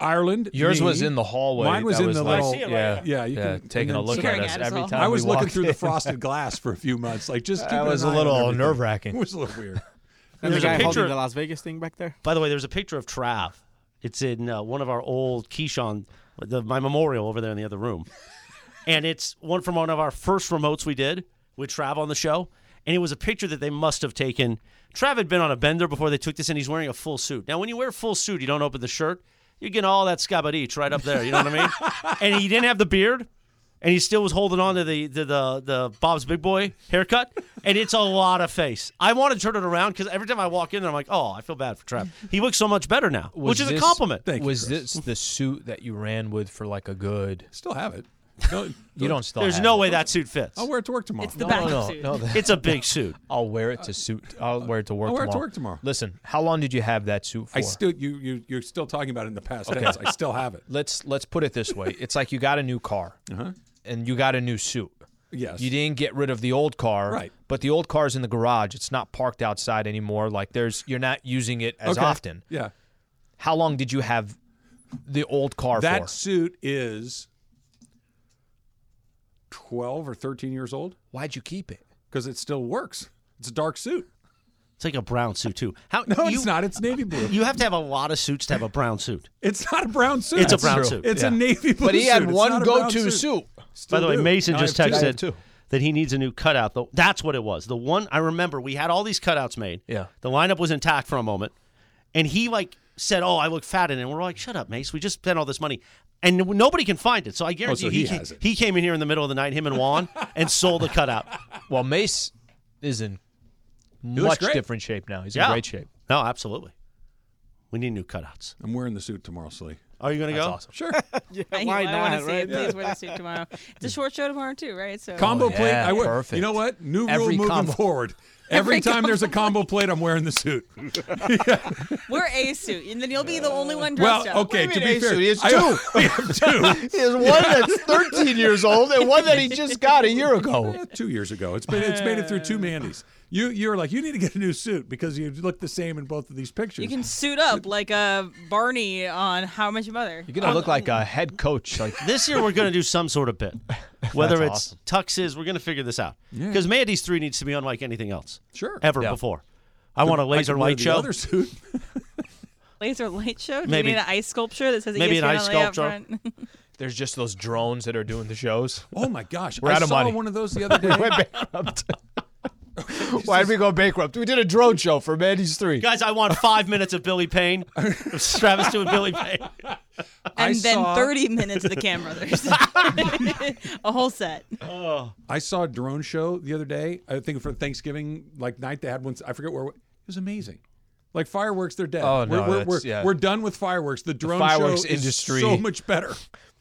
Ireland. Yours me. was in the hallway. Mine was That in the like- little. I see it right yeah, Yeah, you yeah, can- taking a look at staring us at us every time. I was we looking walked through the frosted glass for a few months. Like just That was a little nerve-wracking. It was a little weird. And the There's a picture- holding the Las Vegas thing back there. By the way, there's a picture of Trav. It's in uh, one of our old Keyshawn, the, my memorial over there in the other room. And it's one from one of our first remotes we did with Trav on the show. And it was a picture that they must have taken. Trav had been on a bender before they took this, and he's wearing a full suit. Now, when you wear a full suit, you don't open the shirt. You're getting all that scabadich right up there. You know what I mean? and he didn't have the beard, and he still was holding on to the to the the Bob's Big Boy haircut, and it's a lot of face. I want to turn it around because every time I walk in there, I'm like, oh, I feel bad for Trav. He looks so much better now, Was which is a compliment. Thank Was Chris. this the suit that you ran with for like a good? Still have it. No, You don't still. There's have no it. way that suit fits. I'll wear it to work tomorrow. It's the No, backup no, suit. no, no. It's a big suit. I'll wear it to suit. I'll wear it to work I'll wear it to tomorrow. work tomorrow. Listen, how long did you have that suit for? I still you you you're still talking about it in the past tense. I still have it. let's let's put it this way. It's like you got a new car, Uh-huh. and you got a new suit. Yes. You didn't get rid of the old car, Right. But the old car's in the garage. It's not parked outside anymore. Like there's, you're not using it as Okay. often. Yeah. How long did you have the old car That for? suit is 12 or 13 years old Why'd you keep it? because it still works. It's a dark suit. It's like a brown suit too. How No, you, it's not. It's navy blue. You have to have a lot of suits to have a brown suit. It's not a brown suit. It's a brown true. suit. It's Yeah. a navy blue But he had suit. One not a brown go-to suit. suit. By the way. Mason I just have two. I have texted two. that he needs a new cutout. Though that's what it was. The one I remember, we had all these cutouts made. Yeah. The lineup was intact for a moment, and he like said, "Oh, I look fat in it." And we're like, "Shut up, Mace. We just spent all this money." And nobody can find it, so I guarantee Oh, so you he, has it. he came in here in the middle of the night, him and Juan, and sold the cutout. Well, Mace is in much different shape now. He's Yeah. in great shape. No, absolutely. We need new cutouts. I'm wearing the suit tomorrow, Slee. Are you going to That's go? awesome. Sure. I, Why I not, want to see right? it. Please wear the suit tomorrow. It's a short show tomorrow too, right? So combo Oh, plate. yeah, I wear. perfect. You know what? New rule Every moving combo. forward. Every, Every time there's a combo plate, I'm wearing the suit. wear a suit, and then you'll be the only one Well, dressed up. okay. What To do you be mean, fair, Ace? He has I- two. we have two. He has one that's 13 years old and one that he just got a year ago. Two years ago. It's been it's made it through two Mandys. You you're like you need to get a new suit because you look the same in both of these pictures. You can suit up like a Barney on How Much Your Mother. You're gonna look like a head coach. Like This year we're going to do some sort of bit, whether That's it's tuxes. We're going to figure this out because Mandy's three needs to be unlike anything else sure. ever Yeah. before. I want a laser could wear light the show. Other suit. Laser light show. Do Maybe- you need an ice sculpture that says maybe an ESPN ice LA sculpture. there's just those drones that are doing the shows. Oh my gosh! We're I out of saw money. one of those the other day. Went bankrupt. Why did we go bankrupt? We did a drone show for Mandy's three. Guys, I want five minutes of Billy Payne. Travis doing Billy Payne. I and then saw- 30 minutes of the Cam Brothers. a whole set. Oh. I saw a drone show the other day. I think for Thanksgiving like night they had one. I forget where. It was amazing. Like fireworks, they're dead. Oh, we're, no, we're, we're, yeah. we're done with fireworks. The drone fireworks show is industry- so much better.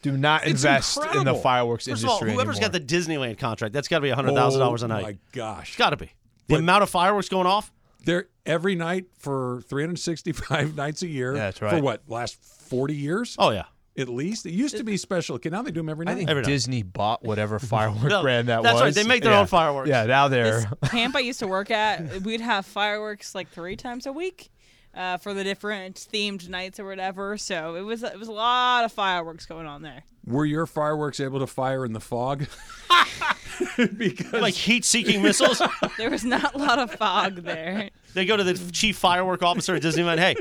Do not It's invest in the fireworks First of all, industry whoever's anymore. got the Disneyland contract, that's got to be hundred thousand dollars a Oh, night. My gosh, got to be the amount of fireworks going off. they're every night for 365 nights a year. Yeah, that's For what last 40 years? Oh yeah, at least it used to be special. Okay, now they do them every night. I night. think Every night. Disney bought whatever firework No, brand that that's was. right. They make their Yeah. own fireworks. Yeah, now This they're camp I used to work at, we'd have fireworks like three times a week. Uh, for the different themed nights or whatever, so it was it was a lot of fireworks going on there. Were your fireworks able to fire in the fog? because like heat-seeking missiles. There was not a lot of fog there. they go to the chief firework officer at Disneyland. Hey,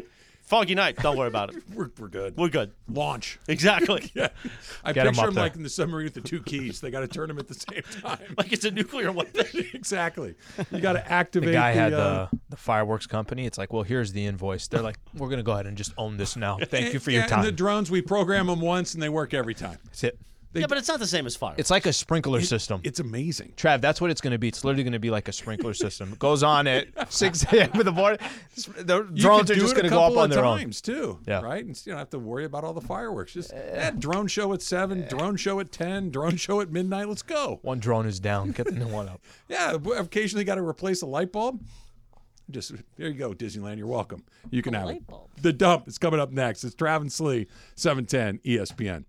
foggy night. Don't worry about it. we're, we're good. We're good. Launch. Exactly. Yeah, I Get 'em picture up them there. like in the submarine with the two keys. They got to turn them at the same time. Like it's a nuclear weapon. exactly. You got to activate. the guy had uh, the the fireworks company. It's like, well, here's the invoice. They're like, we're gonna go ahead and just own this now. Thank you for your yeah, time. And the drones, we program them once and they work every time. That's it. They- yeah, but it's not the same as fire. It's like a sprinkler system. It's amazing. Trav, that's what it's going to be. It's literally going to be like a sprinkler system. It goes on at 6 a.m. with the board. The drones are just going to go up on of their own. too. Yeah. Right. And you don't have to worry about all the fireworks. Just yeah, drone show at seven, drone show at ten, drone show at midnight. Let's go. One drone is down. Get the new one up. Yeah. Occasionally, got to replace a light bulb. Just there you go, Disneyland. You're welcome. You can A have light it. bulb. The dump is coming up next. It's Travis Slee, seven ten E ESPN.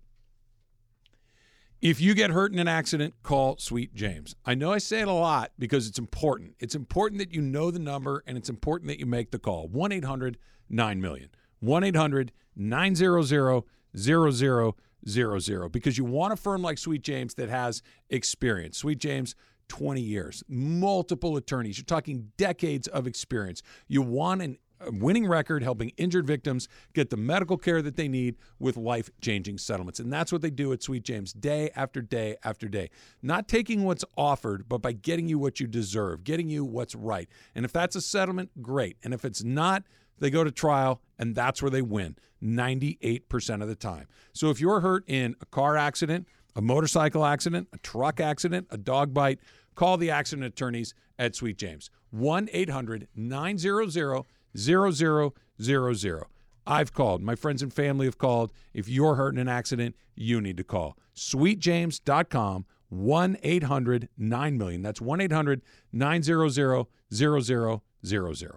If you get hurt in an accident, call Sweet James. I know I say it a lot because it's important. It's important that you know the number and it's important that you make the call. 1 800 9 million. 1 800 900 0000 because you want a firm like Sweet James that has experience. Sweet James, 20 years, multiple attorneys. You're talking decades of experience. You want an winning record helping injured victims get the medical care that they need with life changing settlements. And that's what they do at Sweet James day after day after day. Not taking what's offered, but by getting you what you deserve, getting you what's right. And if that's a settlement, great. And if it's not, they go to trial, and that's where they win 98% of the time. So if you're hurt in a car accident, a motorcycle accident, a truck accident, a dog bite, call the accident attorneys at Sweet James. 1 800 900 0000. I've called. My friends and family have called. If you're hurt in an accident, you need to call. SweetJames.com, 1 800 9 million. That's 1 800 900 0000.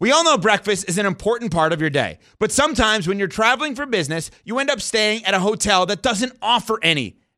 We all know breakfast is an important part of your day, but sometimes when you're traveling for business, you end up staying at a hotel that doesn't offer any.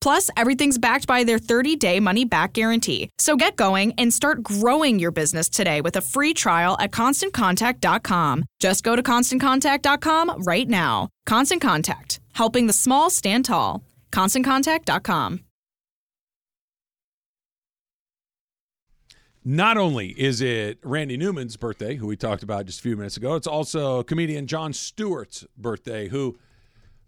Plus, everything's backed by their 30 day money back guarantee. So get going and start growing your business today with a free trial at constantcontact.com. Just go to constantcontact.com right now. Constant Contact, helping the small stand tall. ConstantContact.com. Not only is it Randy Newman's birthday, who we talked about just a few minutes ago, it's also comedian Jon Stewart's birthday, who,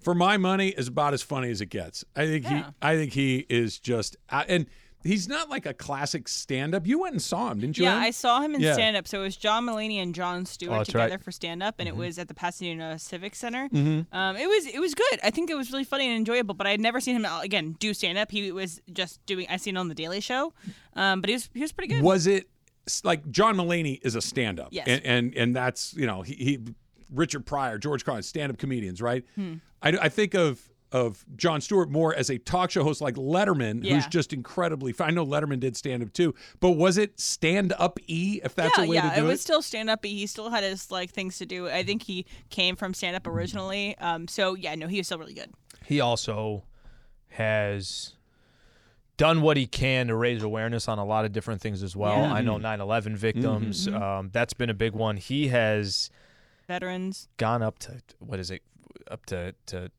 for my money, is about as funny as it gets. I think he, I think he is just, and he's not like a classic stand-up. You went and saw him, didn't you? Yeah? I saw him in Yeah. stand up. So it was John Mulaney and Jon Stewart Oh, together right. for stand up, and it was at the Pasadena Civic Center. Mhm. Um, it was it was good. I think it was really funny and enjoyable. But I had never seen him uh, again do stand up. He was just doing. I seen him on the Daily Show, um, but he was he was pretty good. Was it like John Mulaney is a stand-up, Yes. and, and and that's you know he, he Richard Pryor, George Carlin, stand-up comedians, right? Hmm. I, I think of of Jon Stewart more as a talk show host like Letterman, who's just incredibly. I know Letterman did stand-up too, but was it stand-up e? If that's yeah, a way yeah, to do it it, was still stand up. E. He still had his like things to do. I think he came from stand up originally. Um, so yeah, no, he was still really good. He also has done what he can to raise awareness on a lot of different things as well. Yeah. I know 9/11 victims. Mhm. Um, that's been a big one. He has Veterans. gone up to what is it? Up to to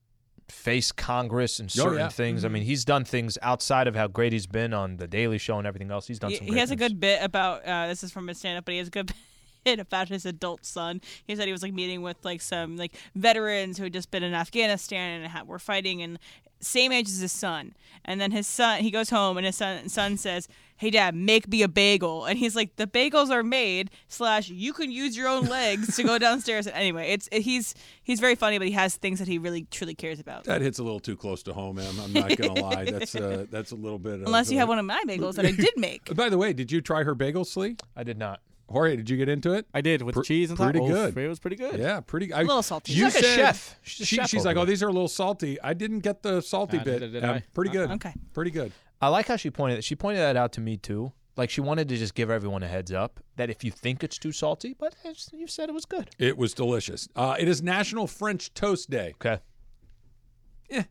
face Congress and Oh, certain yeah. things. I mean, he's done things outside of how great he's been on the Daily Show and everything else. He's done He, some. he great has a good bit about uh, this is from his stand up, but he has a good bit about his adult son. He said he was like meeting with like some like veterans who had just been in Afghanistan and ha- were fighting and same age as his son. And then his son he goes home and his son son says, "Hey dad, make me a bagel." And he's like, "The bagels are made slash you can use your own legs to go downstairs." and Anyway, it's it, he's he's very funny, but he has things that he really truly cares about. that hits a little too close to home, Em. I'm not gonna lie. That's uh, that's a little bit. Unless of, you uh, have one of my bagels that I did make. By the way, did you try her bagel, Slee? I did not. Jorge, did you get into it? I did with Pr- cheese and pretty top. good. It was pretty good. Yeah, pretty. I, A little salty. You She's like a said- chef. She's a she- chef she's over like, oh, there. these are a little salty. I didn't get the salty Ah, bit. did- did Um, I? pretty good. Okay. Pretty good. I like how she pointed. She pointed that out to me too. Like she wanted to just give everyone a heads up that if you think it's too salty, but it's, you said it was good. It was delicious. Uh, it is National French Toast Day. Okay. Yeah.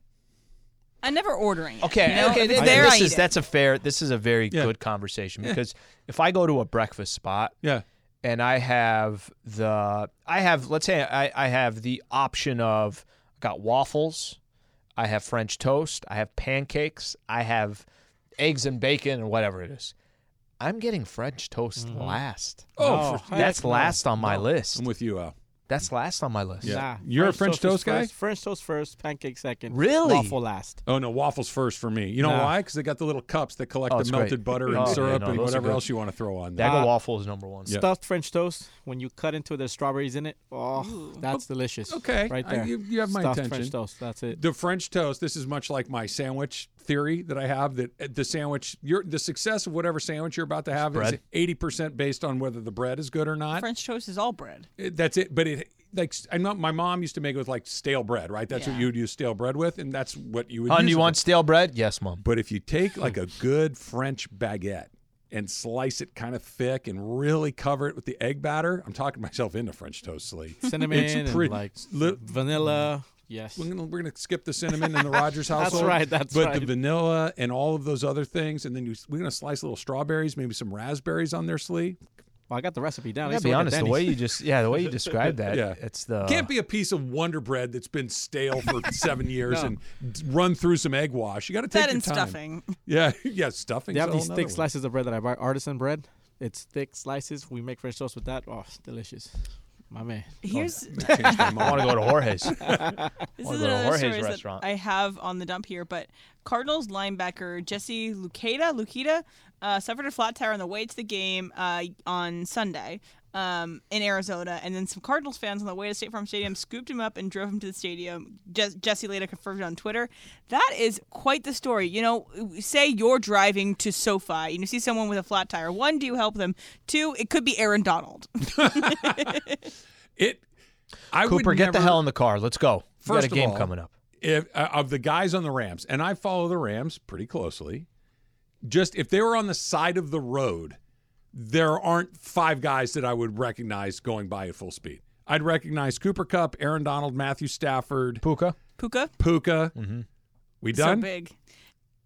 I'm never ordering it. Okay. you know? okay. It's th- there, this I is eat it. that's a fair. This is a very Yeah. good conversation because if I go to a breakfast spot Yeah. and I have the I have let's say I, I have the option of I got waffles, I have French toast, I have pancakes, I have eggs and bacon or whatever it is. I'm getting French toast mm-hmm. last. Oh, No, for- That's heck no. last on my list. I'm with you, Al. That's last on my list. Yeah. Nah, You're a French is toast guy? First, French toast first, pancake second. Really? Waffle last. Oh no, waffles first for me. You know Nah. why? Because they got the little cups that collect Oh, the it's melted great. butter Oh, and yeah, syrup no, and those are whatever good. else you want to throw on Bag there. of Uh, waffle is number one. Yeah. Stuffed French toast. When you cut into it, there's strawberries in it. Oh, that's delicious. Okay, right I- there. you- you have my Stuffed attention. French toast. That's it. The French toast. This is much like my sandwich theory that I have. That uh, the sandwich, your the success of whatever sandwich you're about to have is Bread. eighty percent based on whether the bread is good or not. French toast is all bread. It- That's it. But it like I know my mom used to make it with like stale bread, right? That's what you would use stale bread with, and that's what you would. Hun, use you want with. stale bread? Yes, mom. But if you take like a good French baguette and slice it kind of thick and really cover it with the egg batter, I'm talking myself into French toast, Slee. Cinnamon It's and pretty- like li- vanilla. Yes. We're gonna, we're gonna skip the cinnamon in the Rogers household. That's household. right, that's right. but the vanilla and all of those other things, and then you, we're gonna slice little strawberries, maybe some raspberries on their sleeve. Well, I got the recipe down. I I gotta be honest, the way you just yeah, the way you described that, Yeah. it's the Can't be a piece of Wonder Bread that's been stale for seven years No. and run through some egg wash. You got to take That your and time. stuffing. Yeah, yeah, stuffing. They have these thick slices of bread that I buy, artisan bread. It's thick slices. We make French toast with that. Oh, it's delicious. My man. Here's I want to go to Jorge's. This is another Jorge's story that restaurant. I have on the dump here, but Cardinals linebacker Jesse Luketa Luketa uh, suffered a flat tire on the way to the game uh, on Sunday um, in Arizona, and then some Cardinals fans on the way to State Farm Stadium scooped him up and drove him to the stadium. Je- Jesse later confirmed it on Twitter. That is quite the story. You know, say you're driving to SoFi and you see someone with a flat tire. One, do you help them? Two, it could be Aaron Donald. It. I would Cooper, get the hell in the car. Let's go. We got a of game all, coming up. If uh, of the guys on the Rams, and I follow the Rams pretty closely. Just if they were on the side of the road, there aren't five guys that I would recognize going by at full speed. I'd recognize Cooper Kupp, Aaron Donald, Matthew Stafford, Puka. Puka, Puka. Mm-hmm. We so done? big.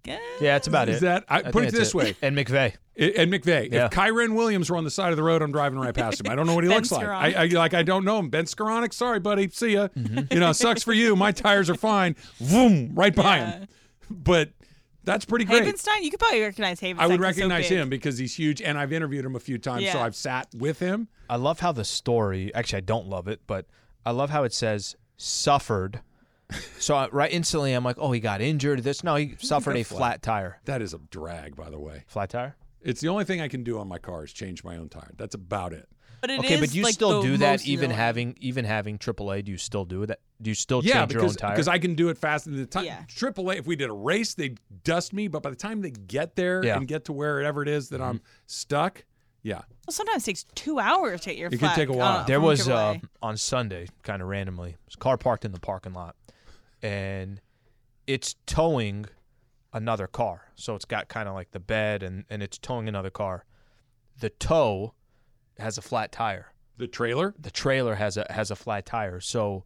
Yeah, that's about Is it. that I, I put it that's this way? And McVeigh. I- And McVeigh. Yeah. If Kyren Williams were on the side of the road, I'm driving right past him. I don't know what he Ben looks like. I, I like I don't know him. Ben Skowronek, sorry, buddy. See ya. Mm-hmm. You know, sucks for you. My tires are fine. Vroom, right by him. But that's pretty great. Havenstein, you could probably recognize Havenstein. I would he's so recognize him because he's huge, and I've interviewed him a few times, so I've sat with him. I love how the story. Actually, I don't love it, but I love how it says suffered So I, right instantly, I'm like, oh, he got injured. This no, he suffered a flat. flat tire. That is a drag, by the way. Flat tire. It's the only thing I can do on my car is change my own tire. That's about it. But it okay, is, but you like, still do that even annoying. having even having AAA. Do you still do that? Do you still yeah, change your own because tire? because I can do it faster than the time. Yeah. AAA, if we did a race, they'd dust me. But by the time they get there Yeah. and get to wherever it is that I'm stuck, yeah, Well, sometimes it takes two hours to get your It could take a while. Uh, there was uh, on Sunday, kind of randomly, was a car parked in the parking lot, and it's towing another car. So it's got kind of like the bed, and and it's towing another car. The tow has a flat tire. the trailer. The trailer has a has a flat tire. So,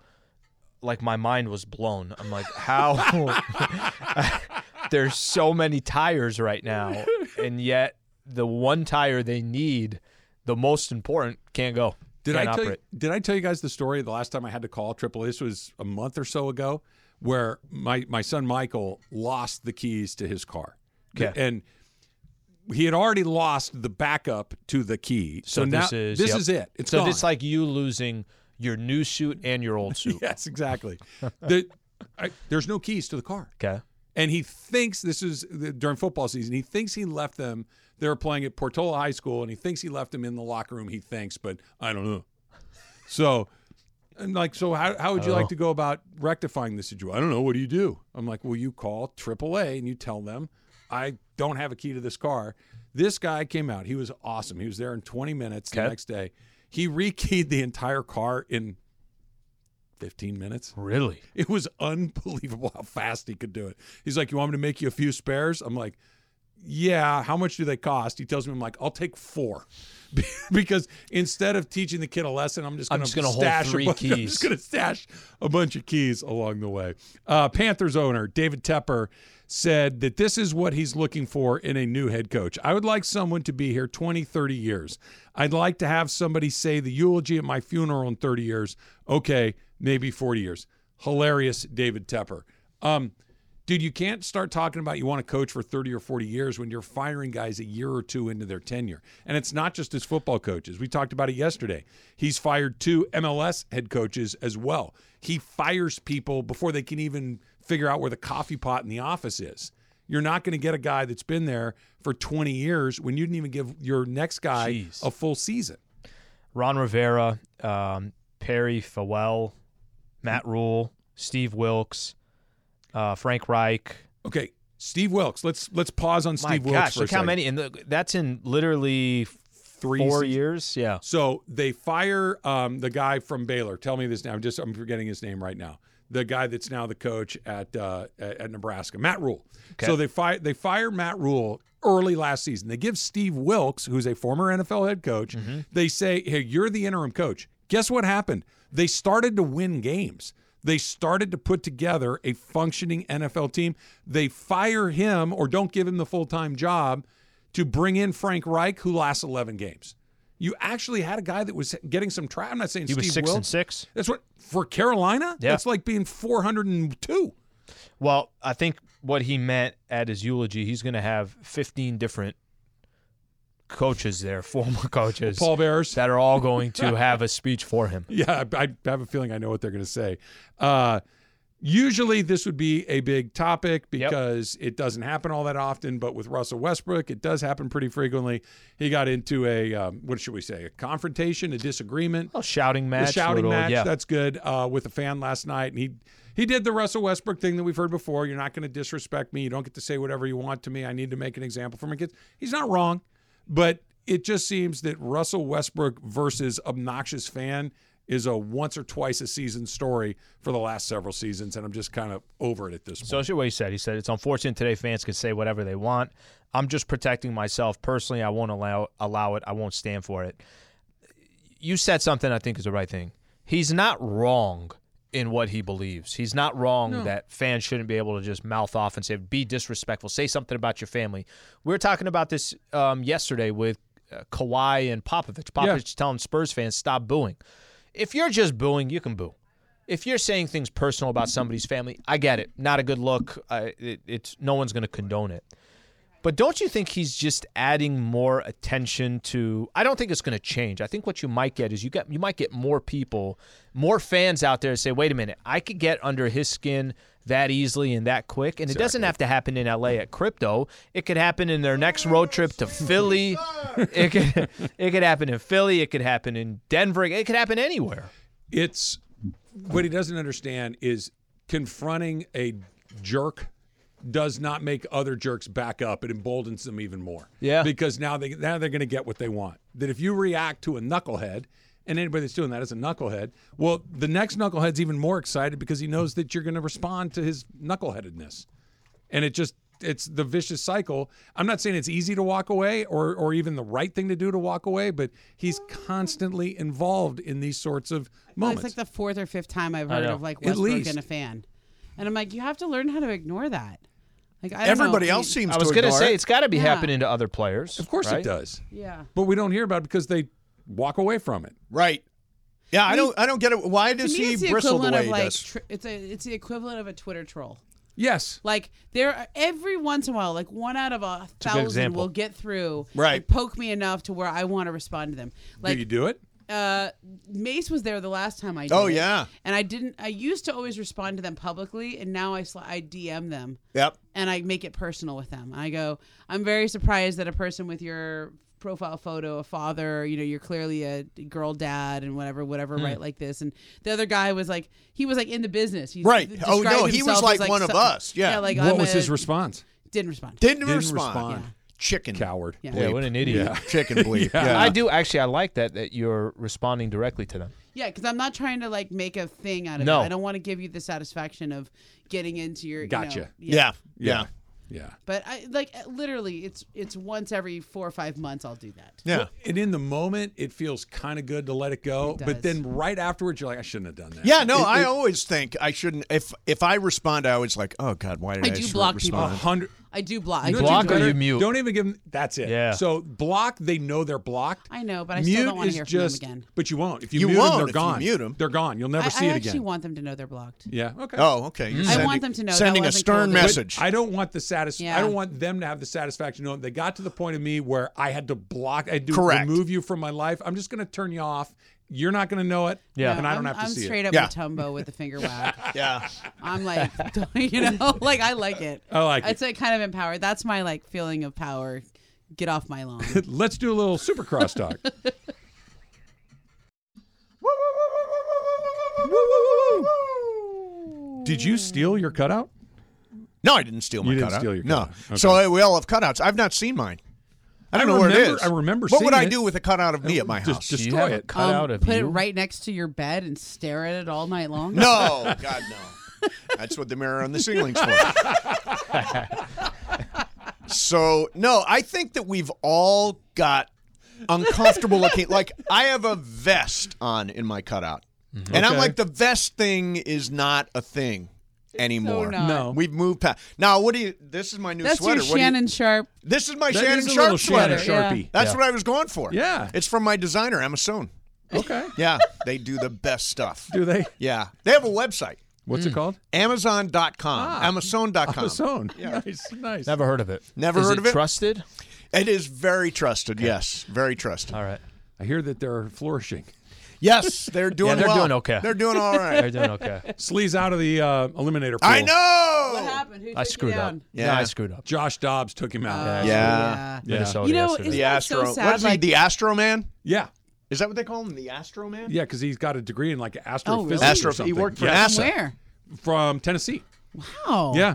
like my mind was blown. I'm like, how? There's so many tires right now, and yet the one tire they need, the most important, can't go. Did can't I tell operate. you, did I tell you guys the story the last time I had to call AAA? This was a month or so ago, where my my son Michael lost the keys to his car, Okay. and he had already lost the backup to the key. So, So, now this is this yep. is it. It's so gone. it's like you losing your new suit and your old suit. yes, exactly. the, I, there's no keys to the car. Okay. and he thinks this is during football season. He thinks he left them. They were playing at Portola High School, and he thinks he left them in the locker room. He thinks, but I don't know. So, and like, so how, how would you Oh. like to go about rectifying this situation? I don't know. What do you do? I'm like, well, you call AAA and you tell them I don't have a key to this car. This guy came out. He was awesome. He was there in 20 minutes the next day. He rekeyed the entire car in 15 minutes. Really? It was unbelievable how fast he could do it. He's like, "You want me to make you a few spares?" I'm like, "Yeah." How much do they cost? He tells me, "I'm like, I'll take four. because instead of teaching the kid a lesson, I'm just going gonna hold stash three bunch- I'm just going to stash a bunch of keys along the way. Uh, Panthers owner David Tepper said that this is what he's looking for in a new head coach. I would like someone to be here 20, 30 years. I'd like to have somebody say the eulogy at my funeral in 30 years. Okay, maybe 40 years. Hilarious, David Tepper. Um, dude, you can't start talking about you want to coach for 30 or 40 years when you're firing guys a year or two into their tenure. And it's not just his football coaches. We talked about it yesterday. He's fired two MLS head coaches as well. He fires people before they can even figure out where the coffee pot in the office is. You're not going to get a guy that's been there for 20 years when you didn't even give your next guy Jeez. a full season. Ron Rivera, um, Perry Fewell, Matt Rhule, Steve Wilkes, uh, Frank Reich. Okay, Steve Wilkes. Let's let's pause on My Steve Wilkes gosh, for a look how many, and the, that's in literally Three four seasons. years. Yeah, So they fire um, the guy from Baylor. Tell me this now. I'm just I'm forgetting his name right now. The guy that's now the coach at uh, at, at Nebraska, Matt Rhule. So they fire they fire Matt Rhule early last season. They give Steve Wilkes, who's a former NFL head coach, they say, "Hey, you're the interim coach." Guess what happened? They started to win games. They started to put together a functioning NFL team. They fire him or don't give him the full time job to bring in Frank Reich, who lasts 11 games. You actually had a guy that was getting some try. I'm not saying he Steve was six and six. That's what for Carolina. Yeah. That's like being 402. Well, I think what he meant at his eulogy, he's going to have 15 different coaches there, former coaches, Paul Bears. that are all going to have a speech for him. Yeah, I, I have a feeling I know what they're going to say. Uh, usually, this would be a big topic because it doesn't happen all that often. But with Russell Westbrook, it does happen pretty frequently. He got into a um, what should we say? A confrontation, a disagreement. A shouting match, the shouting little- match. yeah. That's good. Uh, with a fan last night, and he he did the Russell Westbrook thing that we've heard before. You're not going to disrespect me. You don't get to say whatever you want to me. I need to make an example for my kids. He's not wrong, but it just seems that Russell Westbrook versus obnoxious fan is a once or twice a season story for the last several seasons, and I'm just kind of over it at this point. So it's what he said. He said it's unfortunate today fans can say whatever they want. I'm just protecting myself personally. I won't allow allow it. I won't stand for it. You said something I think is the right thing. He's not wrong in what he believes. He's not wrong No. that fans shouldn't be able to just mouth off and say be disrespectful, say something about your family. We were talking about this um, yesterday with uh, Kawhi and Popovich. Popovich telling Spurs fans stop booing. If you're just booing, you can boo. If you're saying things personal about somebody's family, I get it. Not a good look. Uh, it, it's no one's going to condone it. But don't you think he's just adding more attention to? I don't think it's going to change. I think what you might get is you get you might get more people, more fans out there to say, "Wait a minute, I could get under his skin that easily and that quick." And it doesn't have to happen in LA at crypto. It could happen in their next road trip to Philly. it could it could happen in Philly. It could happen in Denver. It could happen anywhere. It's what he doesn't understand is confronting a jerk does not make other jerks back up. It emboldens them even more. Yeah. Because now they now they're going to get what they want. That if you react to a knucklehead, and anybody that's doing that is a knucklehead, well, the next knucklehead's even more excited because he knows that you're going to respond to his knuckleheadedness, and it just it's the vicious cycle. I'm not saying it's easy to walk away or or even the right thing to do to walk away, but he's constantly involved in these sorts of moments. it's like the fourth or fifth time I've heard of like At Westbrook least. and a fan, and I'm like, you have to learn how to ignore that. Like I don't Everybody know. Else mean- seems I was to going to ignore say it. it's got to be Yeah. happening to other players. Of course right? it does. Yeah. But we don't hear about it because they walk away from it. Right. Yeah, I mean, don't. I don't get it. Why does me, he it's bristle the way of he like does? tr- it's a it's the equivalent of a Twitter troll. Yes. Like there, are, every once in a while, like one out of a a thousand example. will get through, Right. and poke me enough to where I want to respond to them. Like do you do it? uh, Mace was there the last time I did. Oh, it, yeah. and I didn't. I used to always respond to them publicly, and now I sli- I DM them Yep. and I make it personal with them. I go, I'm very surprised that a person with your profile photo, a father, you know, you're clearly a girl dad and whatever, whatever, Hmm. right? Like this. And the other guy was like, he was like in the business. He Right. Oh, no, he was himself like as, one of us. Yeah. like what I'm was a- his response? Didn't respond. Didn't, Didn't respond. respond. Yeah. Chicken. Coward. Yeah. Yeah, what an idiot. Yeah. Chicken bleep. Yeah. yeah. I do actually. I like that that you're responding directly to them. Yeah, because I'm not trying to like make a thing out of No. it. I don't want to give you the satisfaction of getting into your. you know, Gotcha. Yeah. Yeah. Yeah. But I like uh, literally, it's it's once every four or five months I'll do that. Yeah. Well, and in the moment, it feels kind of good to let it go. It but then right afterwards, you're like, I shouldn't have done that. Yeah, no, It- I it- always think I shouldn't. If if I respond, I always like, oh God, why did I, I do s- block people. hundred. I do block. I You know do what block do or you mute? Don't even give them. That's it. Yeah. So block, they know they're blocked. I know, but I mute still don't want to is hear from just, them again. But you won't. If you, You mute won't them, they're if you gone. mute 'em. They're gone. You'll never I, see I it actually again. want them to know they're blocked. yeah. Okay. Oh, okay. You're I sending, want them to know that sending a wasn't stern cool. But message. I don't want the satis- Yeah. I don't want them to have the satisfaction knowing they got to the point of me where I had to block. I do to Correct. remove you from my life. I'm just going to turn you off. You're not going to know it. Yeah. And I don't I'm, have to I'm see straight it. up Yeah. Mutombo with the finger wag. yeah. I'm like, you know, like I like it. I like it. It's like kind of empowered. That's my like feeling of power. Get off my lawn. Let's do a little supercross talk. Did you steal your cutout? No, I didn't steal my You didn't cutout. steal your no. cutout. Okay. So uh, we all have cutouts. I've not seen mine. I don't I know where it is. I remember What would seeing I it. do with a cutout of me at my house? Do you destroy it. cutout Um, of put it right next to your bed and stare at it all night long. No, God, no. That's what the mirror on the ceiling's for. so, no, I think that we've all got uncomfortable looking. Like, I have a vest on in my cutout. And I'm like, the vest thing is not a thing anymore. not. No. We've moved past. Now, what do you? This is my new That's sweater. your What do you- Shannon Sharpe. this is my That Shannon is a Sharp little Shannon sweater. Sharpie. That's Yeah. what I was going for. Yeah. It's from my designer, Emma Stone. Okay. Yeah, they do the best stuff. Do they? Yeah. They have a website. What's it called? Amazon.com. Ah. Amazon.com. Amazon. Yeah. Nice. Nice. Never heard of it. Never Is heard it of it? Trusted. It is very trusted. Yes, very trusted. All right. I hear that they're flourishing. Yes, they're doing they're well. doing okay. They're doing all right. They're doing okay. Sleaze out of the uh, eliminator pool. I know. What happened? Who I took screwed up. Yeah, Yeah. I screwed up. Josh Dobbs took him out. Yeah. Yeah. Yeah. Yeah. Minnesota You know, yesterday. is The that so Astro. sad? what is he? Like- The Astro Man? Yeah. Is that what they call him? The Astro Man? Yeah, because he's got a degree in like astrophysics Oh, really? or Astro- he worked for Yeah. NASA. Where? From Tennessee. Wow. Yeah.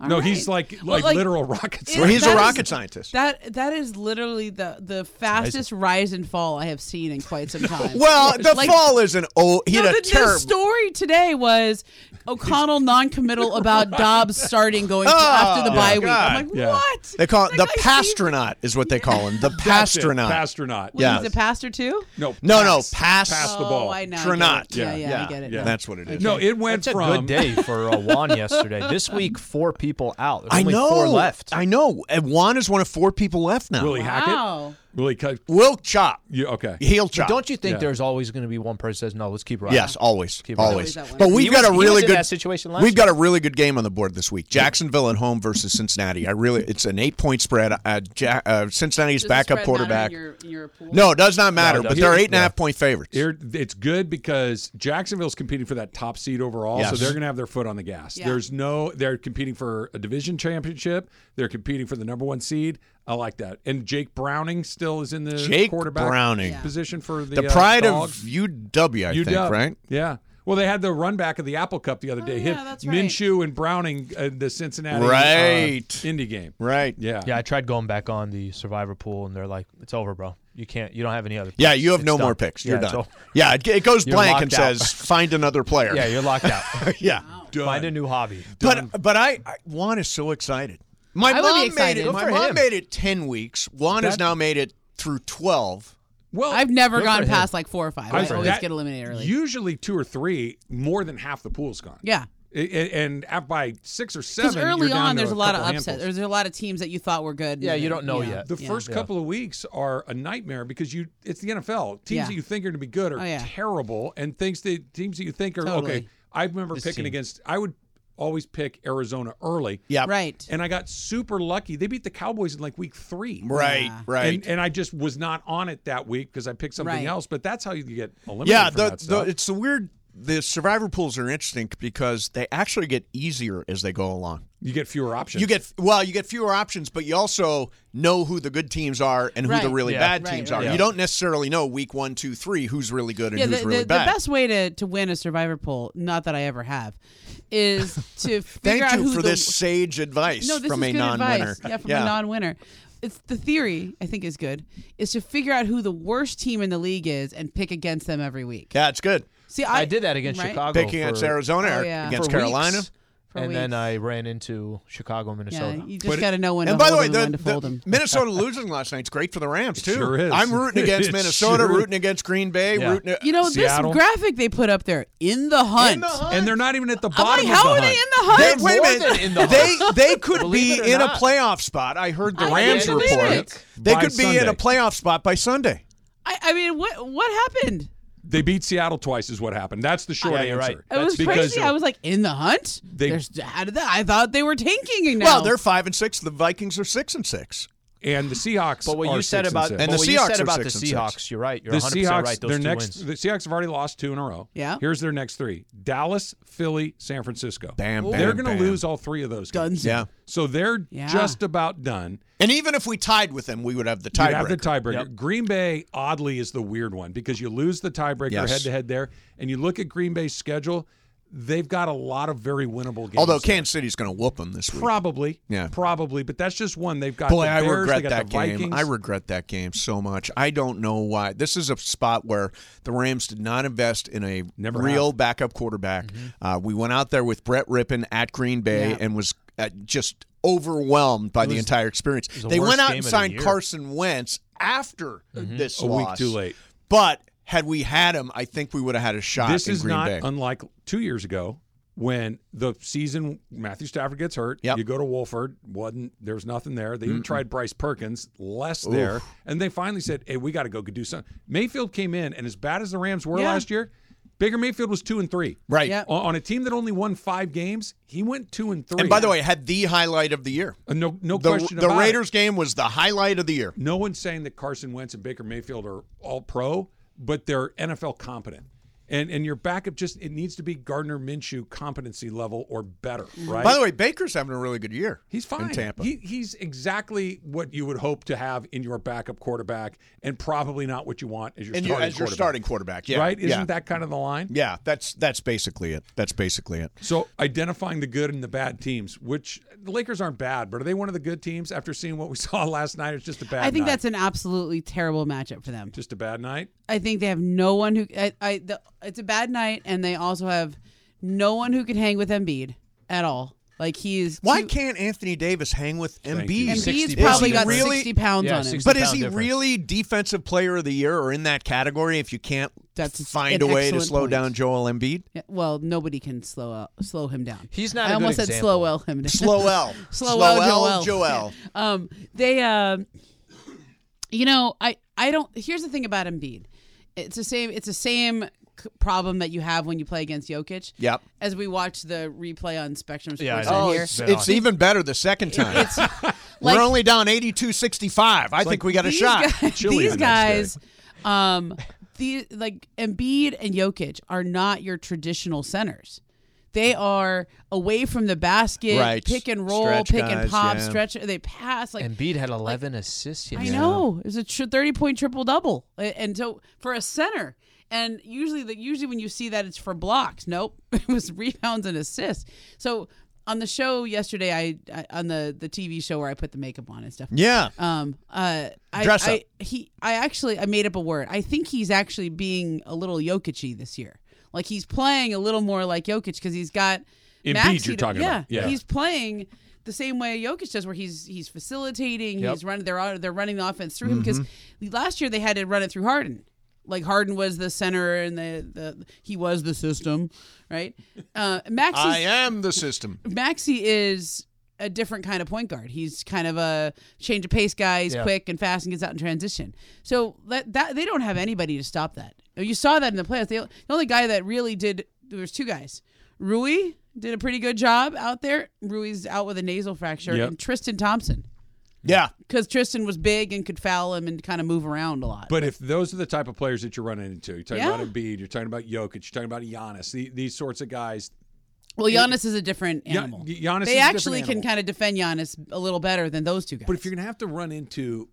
All no, right. he's like Well, like, like, literal rocket it- Well, he's a that is- rocket scientist. That that is literally the the fastest rise and fall I have seen in quite some time. Well, the Like- fall is an Oh, he no, had the, a terrible. the story today was O'Connell non-committal about Dobbs starting going Oh, after the bye week. God. I'm like, Yeah. what? They call it the I Passtronaut, is what they call him. The That's it, Passtronaut. Passtronaut. Wait, Yeah. He's a pastor too. No. No, no, pass. pass. Pass the oh, ball. I know. I Tranot. get it. Yeah, Yeah. yeah, I get it. Yeah. That's what it is. No, it went That's a from good day for uh, Juan yesterday. This week, four people out. There's I only know. four left. I know. And Juan is one of four people left now. Willie Hackett. Wow. Will he cut? Will chop. You okay? He'll But chop. don't you think Yeah. there's always going to be one person that says no? Let's keep riding. Yes, always, Keep riding. always. Always But we've He got was- a really good situation last We've got a really good game on the board this week. Jacksonville at home versus Cincinnati. I really, it's an eight point spread. Uh, ja- uh, Cincinnati's Does backup quarterback. in your, in your pool? No, it does not matter. it but doesn't. they're eight and a Yeah. half point favorites. Here, it's good because Jacksonville's competing for that top seed overall, so they're going to have their foot on the gas. Yeah. There's no, they're competing for a division championship. They're competing for the number one seed. I like that. And Jake Browning still is in the Jake quarterback Browning. Position for the, the uh, pride Dogs. of UW, I UW, think, right? Yeah. Well, they had the run back of the Apple Cup the other day. Oh, Hit yeah, that's right. Minshew and Browning uh, the Cincinnati uh, Right. Indy game. Right. Yeah. Yeah, I tried going back on the Survivor pool, and they're like, "It's over, bro. You can't. You don't have any other." Picks. Yeah, you have It's no done." more picks. You're yeah, done. Yeah, it, it goes blank and out. says find another player. yeah, you're locked out. yeah. Find a new hobby. But but I, I Juan is so excited. My I would be mom made it. My mom him. made it ten weeks. Juan has now made it through twelve. Well, I've never gone for him. past like four or five. I, I- always that- get eliminated early. Usually two or three, more than half the pool's gone. yeah. I- I- And by six or seven, Because early you're down on, there's a lot of couple upsets. There's a lot of teams that you thought were good. Yeah, you don't know yeah, yet. The yeah. first Yeah. couple of weeks are a nightmare because you it's the NFL. Teams Yeah. that you think are going to be good are Oh, yeah. terrible, and things that teams that you think are Totally. okay. I remember This picking team. against. I would always pick Arizona early. Yeah. Right. And I got super lucky. They beat the Cowboys in like week three. Right. Yeah. Right. And, and I just was not on it that week because I picked something Right. else. But that's how you get eliminated. yeah. from The, that the it's a weird. The survivor pools are interesting because they actually get easier as they go along. you get fewer options. You get well, you get fewer options, but you also know who the good teams are and who the really Yeah. bad Right, teams right. are. Yeah. You don't necessarily know week one, two, three who's really good and Yeah, who's the, really the, bad. the best way to, to win a survivor pool, not that I ever have, is to figure Thank out you who for the, this sage advice no, this from is a good non-winner. advice. Yeah, from yeah. a non-winner. It's the theory I think is good is to figure out who the worst team in the league is and pick against them every week. yeah, it's good. See, I, I did that against right? Chicago. Picking against Arizona, Oh, yeah. against for Carolina. weeks, For and then. I ran into Chicago, Yeah, Minnesota. you just got to know when And to by the way, the, when to fold the. Minnesota losing last night's great for the Rams too. sure is. I'm rooting against Minnesota, sure rooting against Green Bay, Yeah. rooting. You know Seattle. this graphic they put up there in the hunt. In the hunt. and they're not even at the I'm bottom like, how of are the they hunt. in the hunt? They, wait a minute. in the they they could be it or in a playoff spot. I heard the I Rams report. They could be in a playoff spot by Sunday. I, I mean, what what happened? They beat Seattle twice, is what happened. That's the short Yeah, answer. right. It was because crazy. I was like, in the hunt. They- There's how did that? I thought they were tanking now. Well, they're five and six. The Vikings are six and six. And the Seahawks. But what are you said six about and, And the Seahawks said are about the six and six. Seahawks, you're right. You're the 100 Seahawks. right. Those their two next. wins. The Seahawks have already lost two in a row. Yeah. Here's their next three: Dallas, Philly, San Francisco. Bam, bam, They're going to lose all three of those. Games. Dunzo. Yeah. So they're Yeah. just about done. And even if we tied with them, we would have the tiebreaker You have the tiebreaker. tiebreaker. Green Bay, oddly, is the weird one because you lose the tiebreaker head to head there, and you look at Green Bay's schedule. They've got a lot of very winnable games. Although. Kansas City's going to whoop them this week. probably, Yeah. probably, but that's just one. They've got Boy, the I regret that game. I regret that game so much. I don't know why. This is a spot where the Rams did not invest in a Never real backup quarterback. Uh, we went out there with Brett Rypien at Green Bay Yeah. and was uh, just overwhelmed by the entire experience. the They went out and signed. Carson Wentz after this a week too late. But had we had him, I think we would have had a shot This in is Green not Bay. unlike two years ago when the season Matthew Stafford gets hurt. Yep. You go to Wolford, wasn't there's nothing there. They even tried Bryce Perkins, less there, and they finally said, "Hey, we got to go do something." Mayfield came in, and as bad as the Rams were Yeah. last year, Baker Mayfield was two and three. right. Yeah. On on a team that only won five games, he went two and three. And by the way, had the highlight of the year. Uh, no, no The, question the about it. The Raiders game was the highlight of the year. No one's saying that Carson Wentz and Baker Mayfield are all pro, but they're NFL competent. And and your backup just it needs to be Gardner Minshew competency level or better, mm-hmm. right? By the way, Baker's having a really good year. he's fine. in Tampa. He, he's exactly what you would hope to have in your backup quarterback, and probably not what you want as your and you, starting as your quarterback. starting quarterback, yeah, right? Isn't yeah. that kind of the line? Yeah, that's that's basically it. That's basically it. So identifying the good and the bad teams, which the Lakers aren't bad, but are they one of the good teams after seeing what we saw last night? It's just a bad. I think night. that's an absolutely terrible matchup for them. just a bad night. I think they have no one who. I, I the, it's a bad night, and they also have no one who can hang with Embiid at all. Like he's. Why too- can't Anthony Davis hang with Thank Embiid? you. Embiid's 60 probably pounds. got he really- sixty pounds Yeah, on him. 60 But is pound he difference. really defensive player of the year or in that category if you can't That's find an a way to excellent slow point. down Joel Embiid? Yeah, well, nobody can slow out, slow him down. He's not I a almost good said example. slow well him down. Slow L. Slow L Slow Joel. Joel. Um, they uh, You know, I I don't. Here's the thing about Embiid. It's the same. It's the same c- problem that you have when you play against Jokic. Yep. As we watch the replay on Spectrum Sports Yeah, oh, oh, it's, it's even better the second time. It's We're only down 82-65. I think we got a shot. Guys, these guys, um, the like Embiid and Jokic are not your traditional centers. They are away from the basket, Right. pick and roll, Stretch pick and pop, yeah. stretch. They pass like Embiid had 11 assists. I yesterday. know. It was a tr- 30 point triple double. And so for a center, and usually the usually when you see that it's for blocks. Nope. It was rebounds and assists. So on the show yesterday, I, I on the the TV show where I put the makeup on and stuff. Yeah. Um. Uh. I, Dress I, up. He. I actually. I made up a word. I think he's actually being a little Jokic-y this year. Like he's playing a little more like Jokic because he's got. Embiid Maxey you're to- talking yeah, about. Yeah. He's playing the same way Jokic does, where he's he's facilitating, Yep. he's running. They're they're running the offense through him because Mm-hmm. last year they had to run it through Harden. Like Harden was the center and the, the he was the system, right? Uh, Maxey I am the system. Maxey is a different kind of point guard. He's kind of a change of pace guy. He's Yeah. quick and fast and gets out in transition. So that, that they don't have anybody to stop that. You saw that in the playoffs. They, the only guy that really did there was two guys. Rui did a pretty good job out there. Rui's out with a nasal fracture, Yep. and Tristan Thompson Yeah. because Tristan was big and could foul him and kind of move around a lot. But if those are the type of players that you're running into, you're talking Yeah. about Embiid, you're talking about Jokic, you're talking about Giannis, the, these sorts of guys. well, Giannis is a different animal. Giannis they actually can kind of defend Giannis a little better than those two guys. But if you're going to have to run into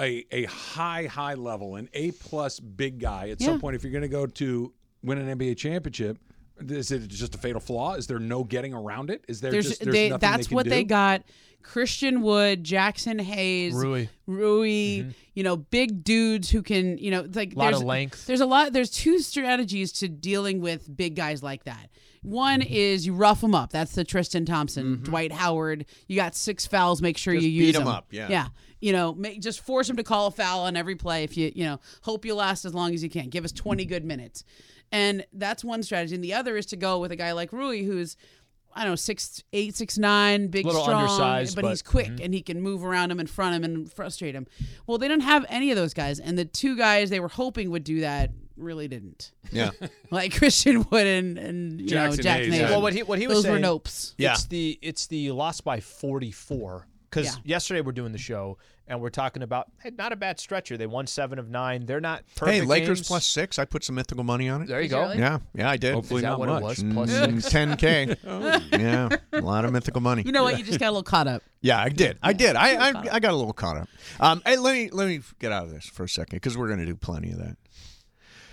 a, a high, high level, an A plus big guy at Yeah. some point, if you're going to go to win an NBA championship, is it just a fatal flaw? Is there no getting around it? Is there there's, just there's they, that's they what do? they got. Christian Wood, Jaxson Hayes, Rui. Rui, mm-hmm. you know, big dudes who can, you know, it's like Lot of there's- length. There's a lot. There's two strategies to dealing with big guys like that. One mm-hmm. is you rough them up. That's the Tristan Thompson, mm-hmm. Dwight Howard. You got six fouls. Make sure Just you use 'em them up, yeah. yeah. You know, make, just force them to call a foul on every play. If you, you know, hope you last as long as you can. Give us 20 good minutes, and that's one strategy. And the other is to go with a guy like Rui, who's I don't know, six eight, six nine, big, Little strong, undersized, but, but- he's quick mm-hmm. and he can move around him and front him and frustrate him. Well, they don't have any of those guys, and the two guys they were hoping would do that really didn't. Yeah. Like Christian Wood and, and you Jaxson know Jaxson Hayes, Hayes. yeah. Well, what he what he was Those were nopes. Yeah. It's the it's the loss by 44 because Yeah. yesterday we're doing the show and we're talking about hey, not a bad stretcher. They won seven of nine. They're not perfect. Hey, Lakers games. plus six. I put some mythical money on it. There you Did go. really? Yeah, yeah, I did. Hopefully Is that not what much. it was? Plus Mm, six. 10k. Yeah, a lot of mythical money. You know what? You just got a little caught up. Yeah, I did. I did. I I, I got a little caught up. Um, hey, let me let me get out of this for a second because we're going to do plenty of that.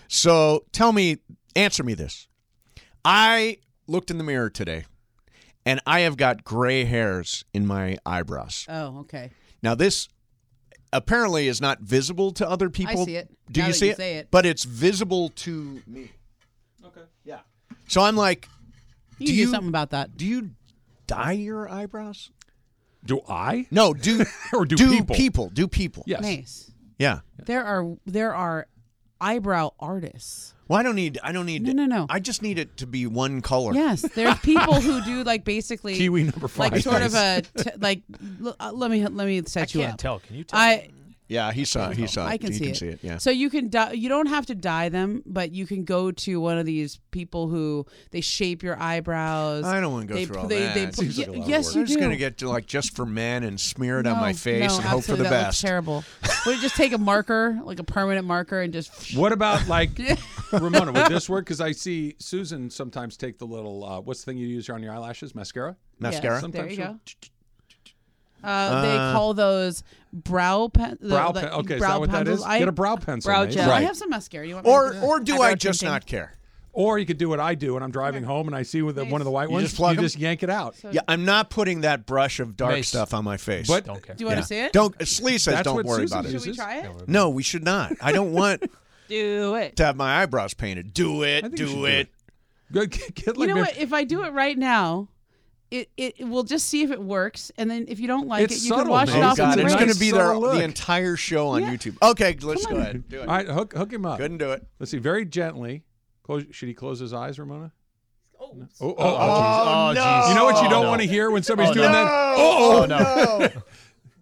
So tell me, answer me this. I looked in the mirror today, and I have got gray hairs in my eyebrows. Oh, okay. Now this apparently is not visible to other people. I see it. Do Now you that see you it? say it. But it's visible to me. Okay. Yeah. So I'm like, You Do can do you- something about that. do you dye your eyebrows? Do I? No, do Or do people. people? Do people? Yes. Nice. Yeah. There are there are eyebrow artists. Well, I don't need. I don't need. No, no, no. I just need it to be one color. Yes, there's people who do like basically Kiwi number five. like sort of a t- like. l- uh, let me let me set I you can't up. tell. Can you tell? I Yeah. He saw. He saw. I it. can, you see, can it. see it. Yeah. So you can dye, you don't have to dye them, but you can go to one of these people who they shape your eyebrows. I don't want to go they, through all they, that. They, It put- seems like a y- lot of yes, work. you I'm just gonna get to like just for men and smear it on my face no, and hope for the absolutely, that looks best. terrible. Would you just take a marker, like a permanent marker, and just What about like Ramona? Would this work? Because I see Susan sometimes take the little uh, what's the thing you use on your eyelashes? Mascara. Mascara. Yes, there you go. Uh, they Uh, call those brow pen. the- Brow pen. Okay, is that what that pencils. is? I- Get a brow pencil. brow made. gel. I have some mascara. You want me Or to or do eyebrow I just tinting? not care? Or you could do what I do when I'm driving home and I see with the, one of the white You ones. just plug you 'em? just yank it out. Yeah, I'm not putting that brush of dark Mace. stuff on my face. But Don't care. Do you want Yeah. to see it? Don't. Slee says That's don't worry Susan about it. Should we try it? No, we should not. I don't want Do it. to have my eyebrows painted. Do it. think you Do do it. Go get, get You know what? If I do it right now, it, it, it will just see if it works, and then if you don't like It's it, you can wash man. it Oh, off God, with it's the going to be Subtle there look. the entire show on Yeah. YouTube. Okay, let's go ahead. Do it. All right, hook hook him up. Couldn't do it. Let's see, very gently. Close. Should he close his eyes, Ramona? Oh, Oh, oh, Oh, oh jeez. Oh, oh, no. You know what you Oh, don't no. want to hear when somebody's Oh, doing no. that? Oh, oh no. no.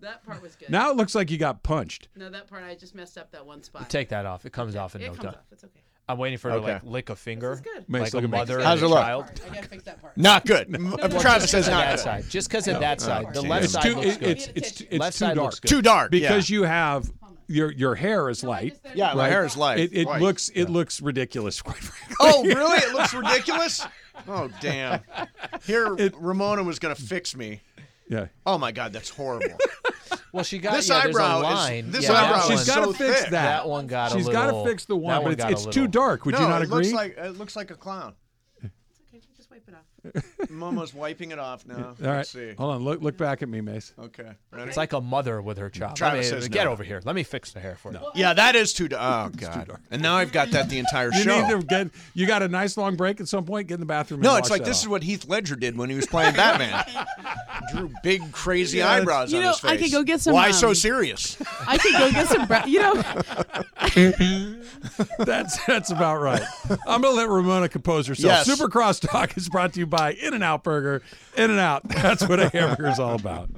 That part was good. Now it looks like you got punched. No, that part I just messed up that one spot. Take that off. It comes off in It no comes time. off. It's okay. I'm waiting for her Okay. to like lick a finger, good. Mace, like look a at me. mother How's and it a look? child. I gotta fix that part. Not good. Well, Travis says of not that good. side. Just because of that side. The left It's side too. looks It, good. it's it's it's Left too side dark. looks good. Too dark. because you have your your hair is light. yeah, my hair is light. It, it White. looks it looks ridiculous. Quite frankly. Oh, really? It looks ridiculous. Oh, damn. Here, Ramona was going to fix me. Yeah. Oh my God, that's horrible. Well, she got This yeah, there's eyebrow a is- line. this yeah, eyebrow one- is She's got to so fix thick. that. That one got a She's little. got to fix the that one, but it's, it's too dark. Would no, you not it agree? looks like it looks like a clown. Okay, just wipe it off. Momo's wiping it off now. All right. Let's see. Hold on. Look look back at me, Mace. Okay. Ready? It's like a mother with her child. Travis Let me, says get no. over here. Let me fix the hair for you. Yeah, that is too. dark. Oh God. And now I've got that the entire You show. need to get. You got a nice long break at some point. Get in the bathroom. no, and it's wash like that this off. is what Heath Ledger did when he was playing Batman. Drew big, crazy Yeah, it's- eyebrows You on know, his face. I could go get some, Why so um, serious? I could go get some. Bra- you know, That's that's about right. I'm gonna let Ramona compose herself. Yes. Super Cross Talk is brought to you by In-N-Out Burger. In-N-Out. That's what a hamburger is all about.